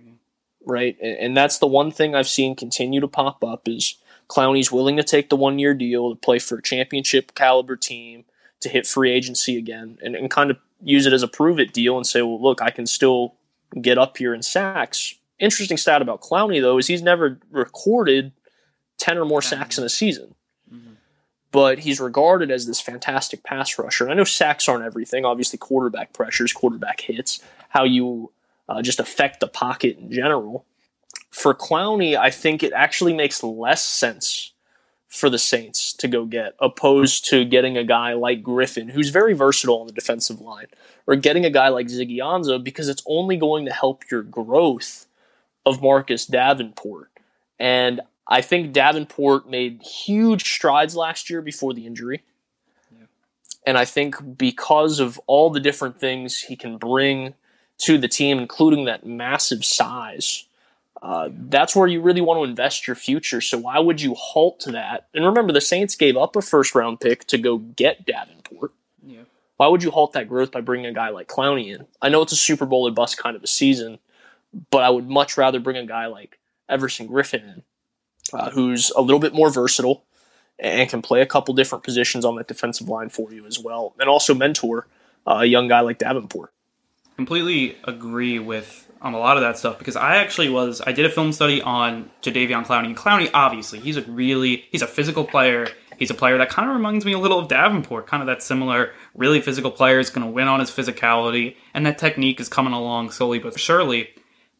[SPEAKER 4] Right? And, and that's the one thing I've seen continue to pop up is Clowney's willing to take the one year deal to play for a championship caliber team to hit free agency again and, and kind of use it as a prove it deal and say, well, look, I can still get up here in sacks. Interesting stat about Clowney, though, is he's never recorded 10 or more sacks in a season. Mm-hmm. But he's regarded as this fantastic pass rusher. And I know sacks aren't everything. Obviously, quarterback pressures, quarterback hits, how you uh, just affect the pocket in general. For Clowney, I think it actually makes less sense for the Saints to go get, opposed to getting a guy like Griffen, who's very versatile on the defensive line, or getting a guy like Ziggy Ansah because it's only going to help your growth of Marcus Davenport. And I think Davenport made huge strides last year before the injury. Yeah. And I think because of all the different things he can bring to the team, including that massive size, uh, that's where you really want to invest your future. So why would you halt to that? And remember, the Saints gave up a first round pick to go get Davenport. Yeah. Why would you halt that growth by bringing a guy like Clowney in? I know it's a Super Bowl or bust kind of a season, but I would much rather bring a guy like Everson Griffen in, uh, who's a little bit more versatile and can play a couple different positions on that defensive line for you as well, and also mentor uh, a young guy like Davenport.
[SPEAKER 3] Completely agree with on a lot of that stuff because I actually was I did a film study on Jadeveon Clowney. And Clowney, obviously, he's a really he's a physical player. He's a player that kind of reminds me a little of Davenport, kind of that similar, really physical player is going to win on his physicality, and that technique is coming along slowly but surely.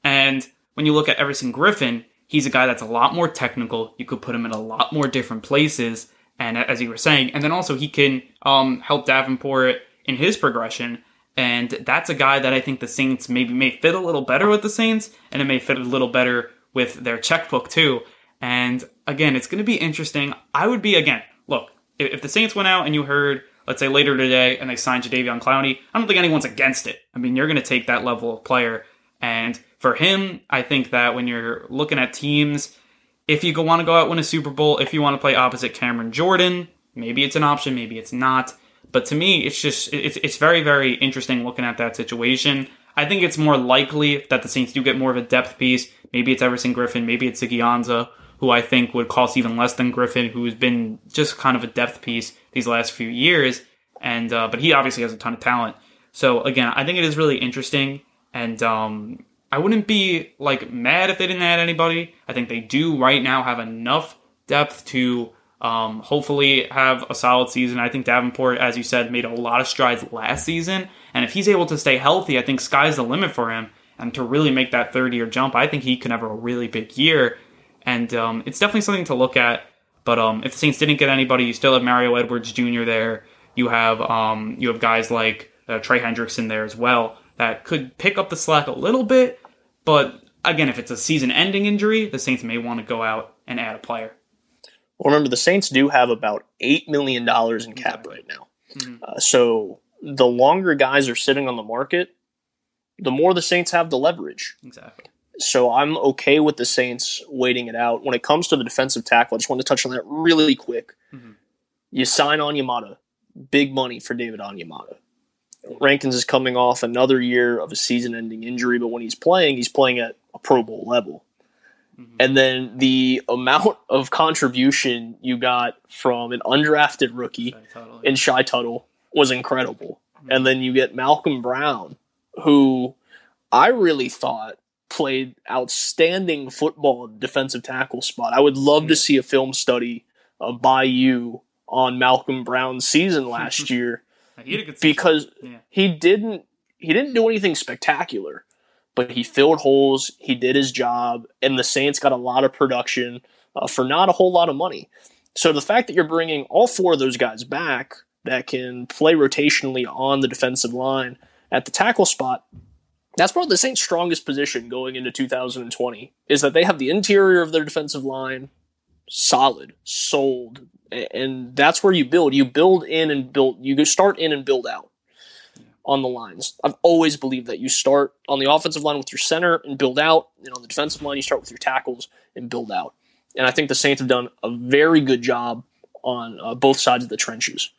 [SPEAKER 3] And when you look at Everson Griffen, he's a guy that's a lot more technical. You could put him in a lot more different places, and as you were saying, and then also he can um, help Davenport in his progression and that's a guy that I think the Saints maybe may fit a little better with the Saints, and it may fit a little better with their checkbook too. And again, it's going to be interesting. I would be again. Look, if the Saints went out and you heard, let's say later today, and they signed Jadeveon Clowney, I don't think anyone's against it. I mean, you're going to take that level of player, and for him, I think that when you're looking at teams, if you want to go out win a Super Bowl, if you want to play opposite Cameron Jordan, maybe it's an option, maybe it's not. But to me, it's just it's it's very very interesting looking at that situation. I think it's more likely that the Saints do get more of a depth piece. Maybe it's Everson Griffen, maybe it's Ziggy Ansah, who I think would cost even less than Griffen, who's been just kind of a depth piece these last few years. And uh, but he obviously has a ton of talent. So again, I think it is really interesting, and um, I wouldn't be like mad if they didn't add anybody. I think they do right now have enough depth to um, hopefully have a solid season. I think Davenport, as you said, made a lot of strides last season, and if he's able to stay healthy, I think sky's the limit for him. And to really make that third year jump, I think he can have a really big year, and um, it's definitely something to look at. But um, if the Saints didn't get anybody, you still have Mario Edwards Jr. there. You have um, you have guys like uh, Trey Hendrickson there as well that could pick up the slack a little bit. But again, if it's a season-ending injury, the Saints may want to go out and add a player.
[SPEAKER 4] Well, remember the Saints do have about eight million dollars in cap right now. Mm-hmm. Uh, so the longer guys are sitting on the market, the more the Saints have the leverage.
[SPEAKER 3] Exactly.
[SPEAKER 4] So I'm okay with the Saints waiting it out. When it comes to the defensive tackle, I just want to touch on that really quick. Mm-hmm. You sign Onyemata, big money for David Onyemata. Rankins is coming off another year of a season ending injury, but when he's playing, he's playing at a Pro Bowl level. Mm-hmm. And then the amount of contribution you got from an undrafted rookie Tuttle, in Shy Tuttle was incredible. Mm-hmm. And then you get Malcolm Brown, who I really thought played outstanding football defensive tackle spot. I would love to see a film study uh, by you on Malcolm Brown's season last *laughs* year because yeah. he didn't he didn't do anything spectacular, but he filled holes. He did his job, and the Saints got a lot of production uh, for not a whole lot of money. So the fact that you're bringing all four of those guys back that can play rotationally on the defensive line at the tackle spot, that's probably the Saints' strongest position going into 2020. Is that they have the interior of their defensive line solid, sold, and that's where you build. You build in and build. You start in and build out on the lines. I've always believed that you start on the offensive line with your center and build out, and on the defensive line you start with your tackles and build out. And I think the Saints have done a very good job on uh, both sides of the trenches.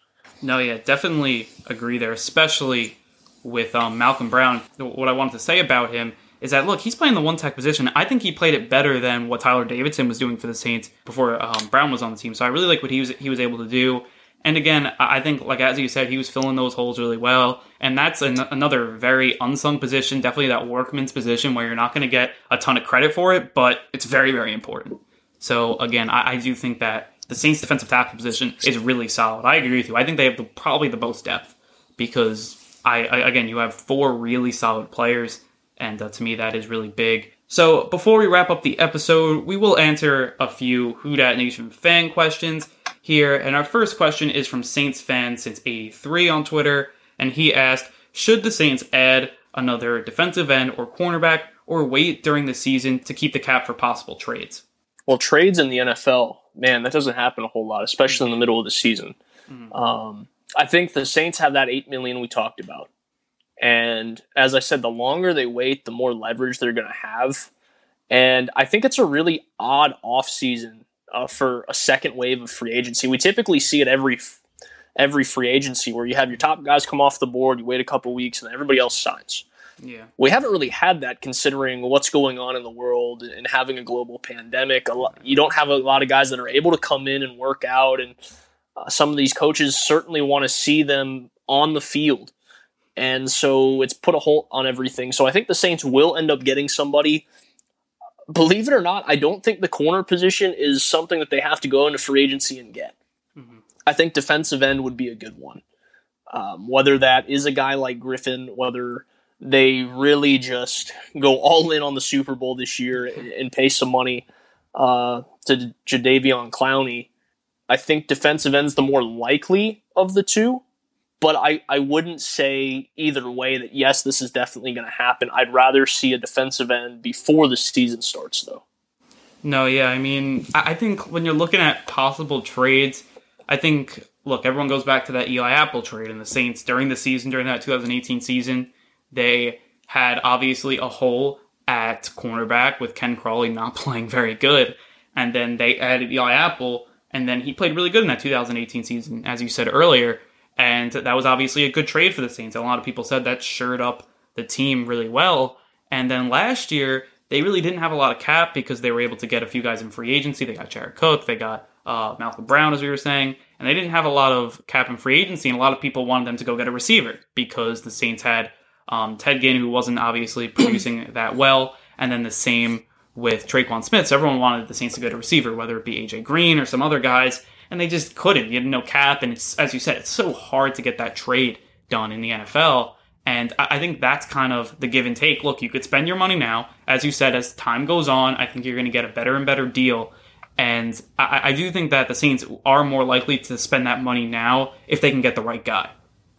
[SPEAKER 3] No, yeah, definitely agree there, especially with um, Malcolm Brown. What I wanted to say about him is that look, he's playing the one tech position. I think he played it better than what Tyeler Davison was doing for the Saints before um, Brown was on the team. So I really like what he was he was able to do. And again, I think like as you said, he was filling those holes really well, and that's an- another very unsung position. Definitely that workman's position where you're not going to get a ton of credit for it, but it's very very important. So again, I, I do think that the Saints' defensive tackle position is really solid. I agree with you. I think they have the, probably the most depth because I, I again you have four really solid players and uh, to me, that is really big. So before we wrap up the episode, we will answer a few Who Dat Nation fan questions here. And our first question is from Saints fan since 83 on Twitter. And he asked, should the Saints add another defensive end or cornerback or wait during the season to keep the cap for possible trades?
[SPEAKER 4] Well, trades in the NFL, man, that doesn't happen a whole lot, especially in the middle of the season. Mm-hmm. Um, I think the Saints have that eight million we talked about. And as I said, the longer they wait, the more leverage they're going to have. And I think it's a really odd offseason uh, for a second wave of free agency. We typically see it every every free agency where you have your top guys come off the board, you wait a couple weeks, and everybody else signs.
[SPEAKER 3] Yeah.
[SPEAKER 4] We haven't really had that considering what's going on in the world and having a global pandemic. A lot, you don't have a lot of guys that are able to come in and work out, and uh, some of these coaches certainly want to see them on the field and so it's put a halt on everything. So I think the Saints will end up getting somebody. Believe it or not, I don't think the corner position is something that they have to go into free agency and get. Mm-hmm. I think defensive end would be a good one. Um, whether that is a guy like Griffen, whether they really just go all in on the Super Bowl this year and, and pay some money uh, to Jadeveon Clowney, I think defensive end's the more likely of the two but I, I wouldn't say either way that yes, this is definitely going to happen. I'd rather see a defensive end before the season starts, though.
[SPEAKER 3] No, yeah, I mean, I think when you're looking at possible trades, I think look, everyone goes back to that Eli Apple trade and the Saints during the season, during that 2018 season, they had obviously a hole at cornerback with Ken Crawley not *laughs* playing very good, and then they added Eli Apple, and then he played really good in that 2018 season, as you said earlier and that was obviously a good trade for the Saints. A lot of people said that shored up the team really well. And then last year, they really didn't have a lot of cap because they were able to get a few guys in free agency. They got Jared Cook, they got uh, Malcolm Brown, as we were saying, and they didn't have a lot of cap in free agency. And a lot of people wanted them to go get a receiver because the Saints had um, Ted Ginn, who wasn't obviously *clears throat* producing that well, and then the same with Tre'Quan Smith. So everyone wanted the Saints to get a receiver, whether it be AJ Green or some other guys and they just couldn't. You had no cap, and it's as you said, it's so hard to get that trade done in the NFL. And I think that's kind of the give and take. Look, you could spend your money now, as you said. As time goes on, I think you're going to get a better and better deal. And I, I do think that the Saints are more likely to spend that money now if they can get the right guy.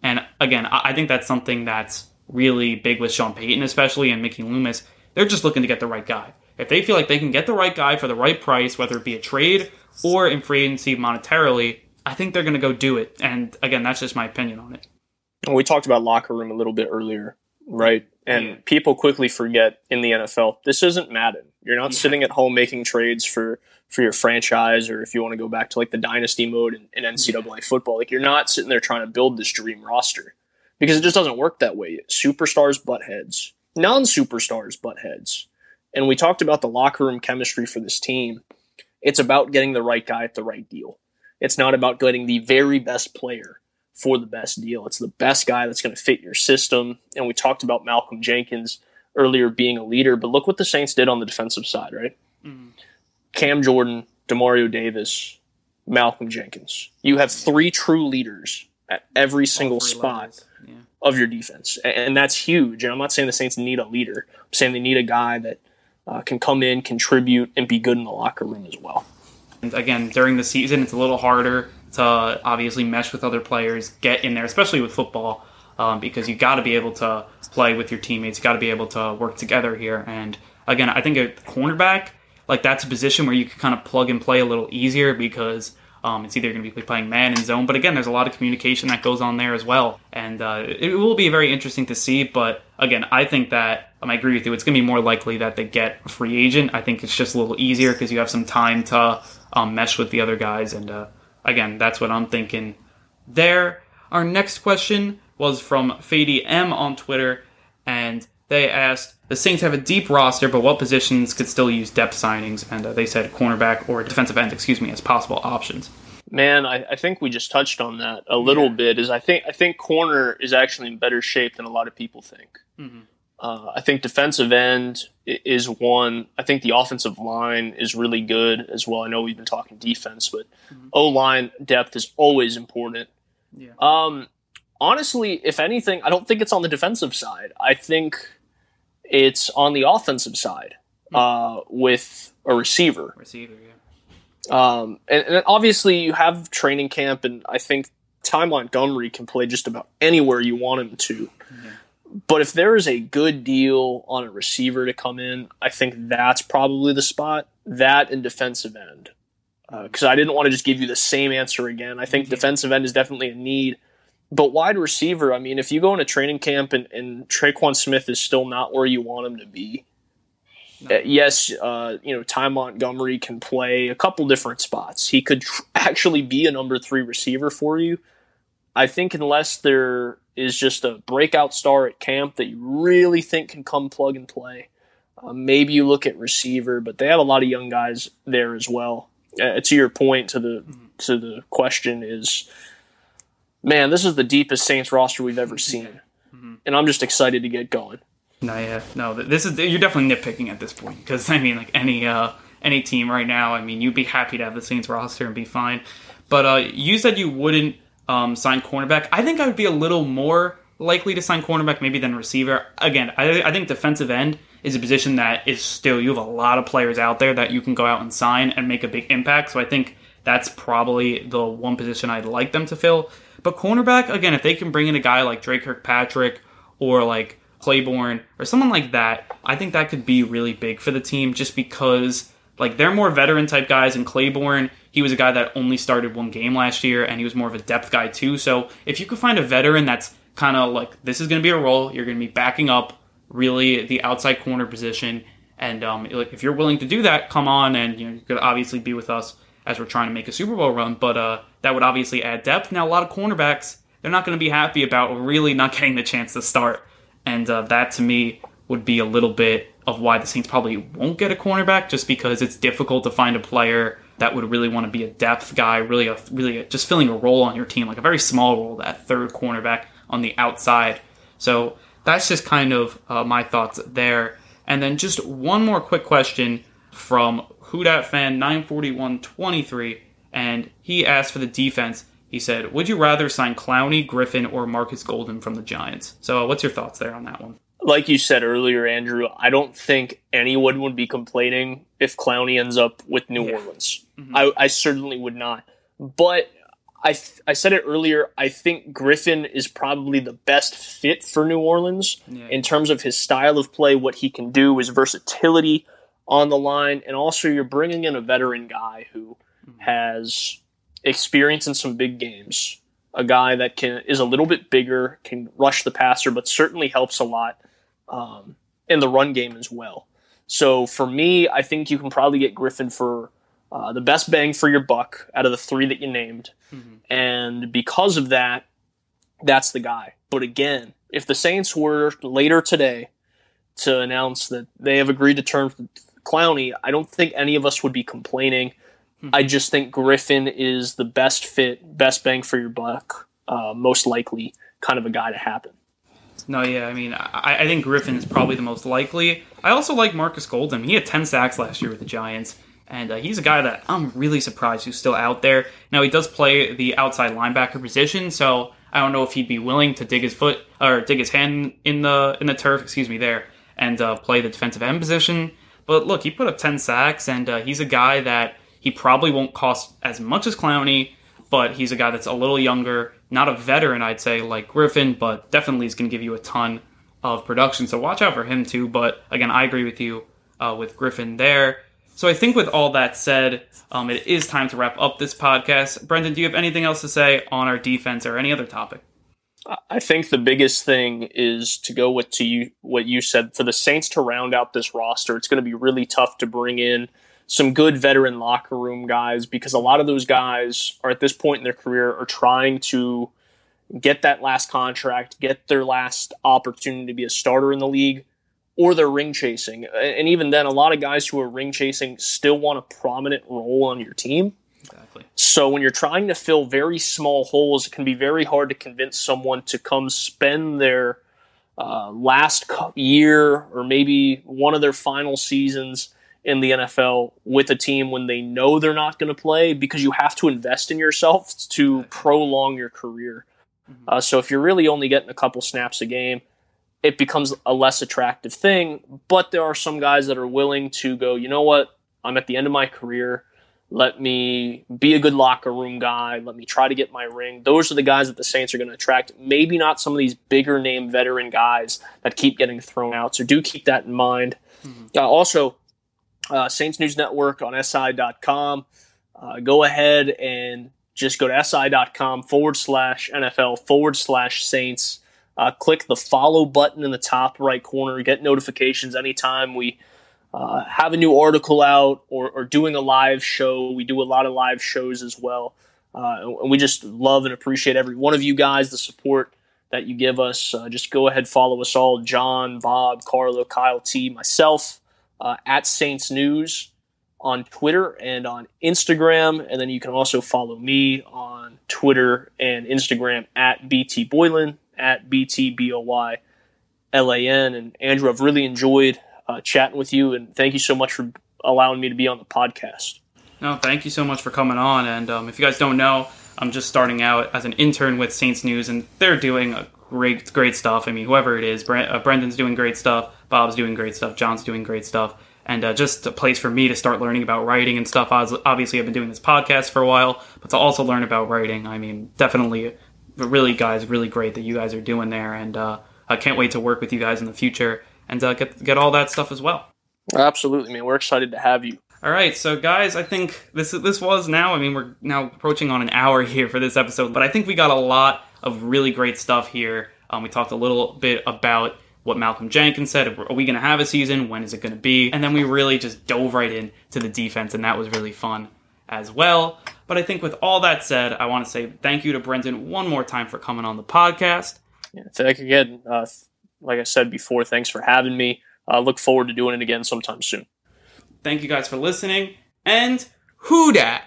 [SPEAKER 3] And again, I think that's something that's really big with Sean Payton, especially and Mickey Loomis. They're just looking to get the right guy. If they feel like they can get the right guy for the right price, whether it be a trade or in free agency monetarily, I think they're going to go do it. And again, that's just my opinion on it.
[SPEAKER 4] And we talked about locker room a little bit earlier, right? And yeah. people quickly forget in the NFL, this isn't Madden. You're not yeah. sitting at home making trades for for your franchise, or if you want to go back to like the dynasty mode in, in NCAA football, like you're not sitting there trying to build this dream roster because it just doesn't work that way. Superstars butt heads, non superstars butt heads. And we talked about the locker room chemistry for this team. It's about getting the right guy at the right deal. It's not about getting the very best player for the best deal. It's the best guy that's going to fit your system. And we talked about Malcolm Jenkins earlier being a leader, but look what the Saints did on the defensive side, right? Mm-hmm. Cam Jordan, Demario Davis, Malcolm Jenkins. You have three true leaders at every single spot yeah. of your defense, and that's huge. And I'm not saying the Saints need a leader. I'm saying they need a guy that uh, can come in, contribute, and be good in the locker room as well.
[SPEAKER 3] And again, during the season, it's a little harder to obviously mesh with other players, get in there, especially with football, um, because you've got to be able to play with your teammates. Got to be able to work together here. And again, I think a cornerback, like that's a position where you can kind of plug and play a little easier because um, it's either going to be playing man and zone, but again, there's a lot of communication that goes on there as well, and uh, it will be very interesting to see. But again, I think that um, I agree with you. It's going to be more likely that they get a free agent. I think it's just a little easier because you have some time to um, mesh with the other guys, and uh, again, that's what I'm thinking. There. Our next question was from Fady M on Twitter, and they asked the Saints have a deep roster, but what positions could still use depth signings? And uh, they said cornerback or defensive end, excuse me, as possible options.
[SPEAKER 4] Man, I, I think we just touched on that a little yeah. bit. Is I think I think corner is actually in better shape than a lot of people think. Mm-hmm. Uh, I think defensive end is one. I think the offensive line is really good as well. I know we've been talking defense, but mm-hmm. O line depth is always important. Yeah. Um, honestly, if anything, I don't think it's on the defensive side. I think it's on the offensive side hmm. uh, with a receiver.
[SPEAKER 3] Receiver, yeah.
[SPEAKER 4] Um, and, and, obviously, you have training camp, and I think Ty Montgomery can play just about anywhere you want him to. Mm-hmm. But if there is a good deal on a receiver to come in, I think that's probably the spot. That and defensive end. Because uh, I didn't want to just give you the same answer again. I think mm-hmm. defensive end is definitely a need. But wide receiver, I mean, if you go into training camp and, and Tre'Quan Smith is still not where you want him to be, no. uh, yes, uh, you know, Ty Montgomery can play a couple different spots. He could tr- *laughs* actually be a number three receiver for you. I think unless there is just a breakout star at camp that you really think can come plug and play, uh, maybe you look at receiver. But they have a lot of young guys there as well. Uh, to your point, to the mm-hmm. to the question is man, this is the deepest Saints roster we've ever seen, mm-hmm. and I'm just excited to get going.
[SPEAKER 3] No, yeah, no, this is you're definitely nitpicking at this point because I mean, like any uh, any team right now, I mean, you'd be happy to have the Saints roster and be fine. But uh, you said you wouldn't um, sign cornerback. I think I would be a little more likely to sign cornerback maybe than receiver. Again, I, I think defensive end is a position that is still you have a lot of players out there that you can go out and sign and make a big impact. So I think that's probably the one position I'd like them to fill. But cornerback, again, if they can bring in a guy like Dre Kirkpatrick or like Claiborne or someone like that, I think that could be really big for the team just because like they're more veteran type guys and Claiborne, he was a guy that only started one game last year and he was more of a depth guy too. So if you could find a veteran that's kind of like this is going to be a role, you're going to be backing up really the outside corner position and um, if you're willing to do that, come on and you know you could obviously be with us as we're trying to make a Super Bowl run, but uh, that would obviously add depth. Now, a lot of cornerbacks, they're not going to be happy about really not *laughs* getting the chance to start. And uh, that to me would be a little bit of why the Saints probably won't get a cornerback, just because it's difficult to find a player that would really want to be a depth guy, really, a, really a, just filling a role on your team, like a very small role, that third cornerback on the outside. So that's just kind of uh, my thoughts there. And then just one more quick question from Who Dat fan 94123 and he asked for the defense. He said, "Would you rather sign Clowney, Griffen, or Marcus Golden from the Giants?" So, uh, what's your thoughts there on that one?
[SPEAKER 4] Like you said earlier, Andrew, I don't think anyone would be complaining if Clowney ends up with New yeah. Orleans. Mm-hmm. I, I certainly would not. But I I said it earlier. I think Griffen is probably the best fit for New Orleans yeah. in terms of his style of play, what he can do, his versatility on the line, and also you're bringing in a veteran guy who has experience in some big games. A guy that can is a little bit bigger, can rush the passer, but certainly helps a lot um, in the run game as well. So for me, I think you can probably get Griffen for uh, the best bang for your buck out of the three that you named, mm-hmm. and because of that, that's the guy. But again, if the Saints were later today to announce that they have agreed to terms with Clowney, I don't think any of us would be complaining. I just think Griffen is the best fit, best bang for your buck, uh, most likely kind of a guy to happen.
[SPEAKER 3] No, yeah, I mean, I, I think Griffen is probably the most likely. I also like Marcus Golden. He had 10 sacks last year with the Giants, and uh, he's a guy that I'm really surprised who's still out there. Now, he does play the outside linebacker position, so I don't know if he'd be willing to dig his foot or dig his hand in the in the turf, excuse me, there, and uh, play the defensive end position. But look, he put up 10 sacks, and uh, he's a guy that he probably won't cost as much as Clowney, but he's a guy that's a little younger, not a veteran, I'd say, like Griffen, but definitely is going to give you a ton of production. So watch out for him too. But again, I agree with you uh, with Griffen there. So I think with all that said, um, it is time to wrap up this podcast. Brendan, do you have anything else to say on our defense or any other topic?
[SPEAKER 4] I think the biggest thing is to go with to you what you said for the Saints to round out this roster. It's going to be really tough to bring in some good veteran locker room guys because a lot of those guys are at this point in their career are trying to get that last contract, get their last opportunity to be a starter in the league, or they're ring chasing. And even then, a lot of guys who are ring chasing still want a prominent role on your team.
[SPEAKER 3] Exactly.
[SPEAKER 4] So when you're trying to fill very small holes, it can be very hard to convince someone to come spend their uh, last year or maybe one of their final seasons in the NFL with a team when they know they're not going to play because you have to invest in yourself to prolong your career. Mm-hmm. Uh, so if you're really only getting a couple snaps a game, it becomes a less attractive thing. But there are some guys that are willing to go, you know what? I'm at the end of my career. Let me be a good locker room guy. Let me try to get my ring. Those are the guys that the Saints are going to attract. Maybe not some of these bigger name veteran guys that keep getting thrown out. So do keep that in mind. Mm-hmm. Uh, also, uh, Saints News Network on SI.com. Uh, go ahead and just go to SI.com forward slash NFL forward slash Saints. Uh, click the follow button in the top right corner. Get notifications anytime we uh, have a new article out or, or, doing a live show. We do a lot of live shows as well. Uh, and we just love and appreciate every one of you guys, the support that you give us. Uh, just go ahead, follow us all John, Bob, Carlo, Kyle T, myself uh, at Saints News on Twitter and on Instagram. And then you can also follow me on Twitter and Instagram at BT Boylan, at BTBOY LAN. And Andrew, I've really enjoyed uh, chatting with you, and thank you so much for allowing me to be on the podcast.
[SPEAKER 3] No, thank you so much for coming on. And um, if you guys don't know, I'm just starting out as an intern with Saints News, and they're doing great, great stuff. I mean, whoever it is, Brent, uh, Brendan's doing great stuff, Bob's doing great stuff, John's doing great stuff, and uh, just a place for me to start learning about writing and stuff. Obviously, I've been doing this podcast for a while, but to also learn about writing, I mean, definitely, really, guys, really great that you guys are doing there, and uh, I can't wait to work with you guys in the future and uh, get get all that stuff as well.
[SPEAKER 4] Absolutely, man. We're excited to have you.
[SPEAKER 3] All right, so guys, I think this this was now. I mean, we're now approaching on an hour *laughs* here for this episode, but I think we got a lot of really great stuff here. Um, we talked a little bit about what Malcolm Jenkins said. Are we going to have a season? When is it going to be? And then we really just dove right in to the defense, and that was really fun as well. But I think with all that said, I want to say thank you to Brendan one more time for coming on the podcast.
[SPEAKER 4] Yeah, thank you again. Uh, like I said before, thanks for having me. I uh, look forward to doing it again sometime soon.
[SPEAKER 3] Thank you guys for listening. And who dat?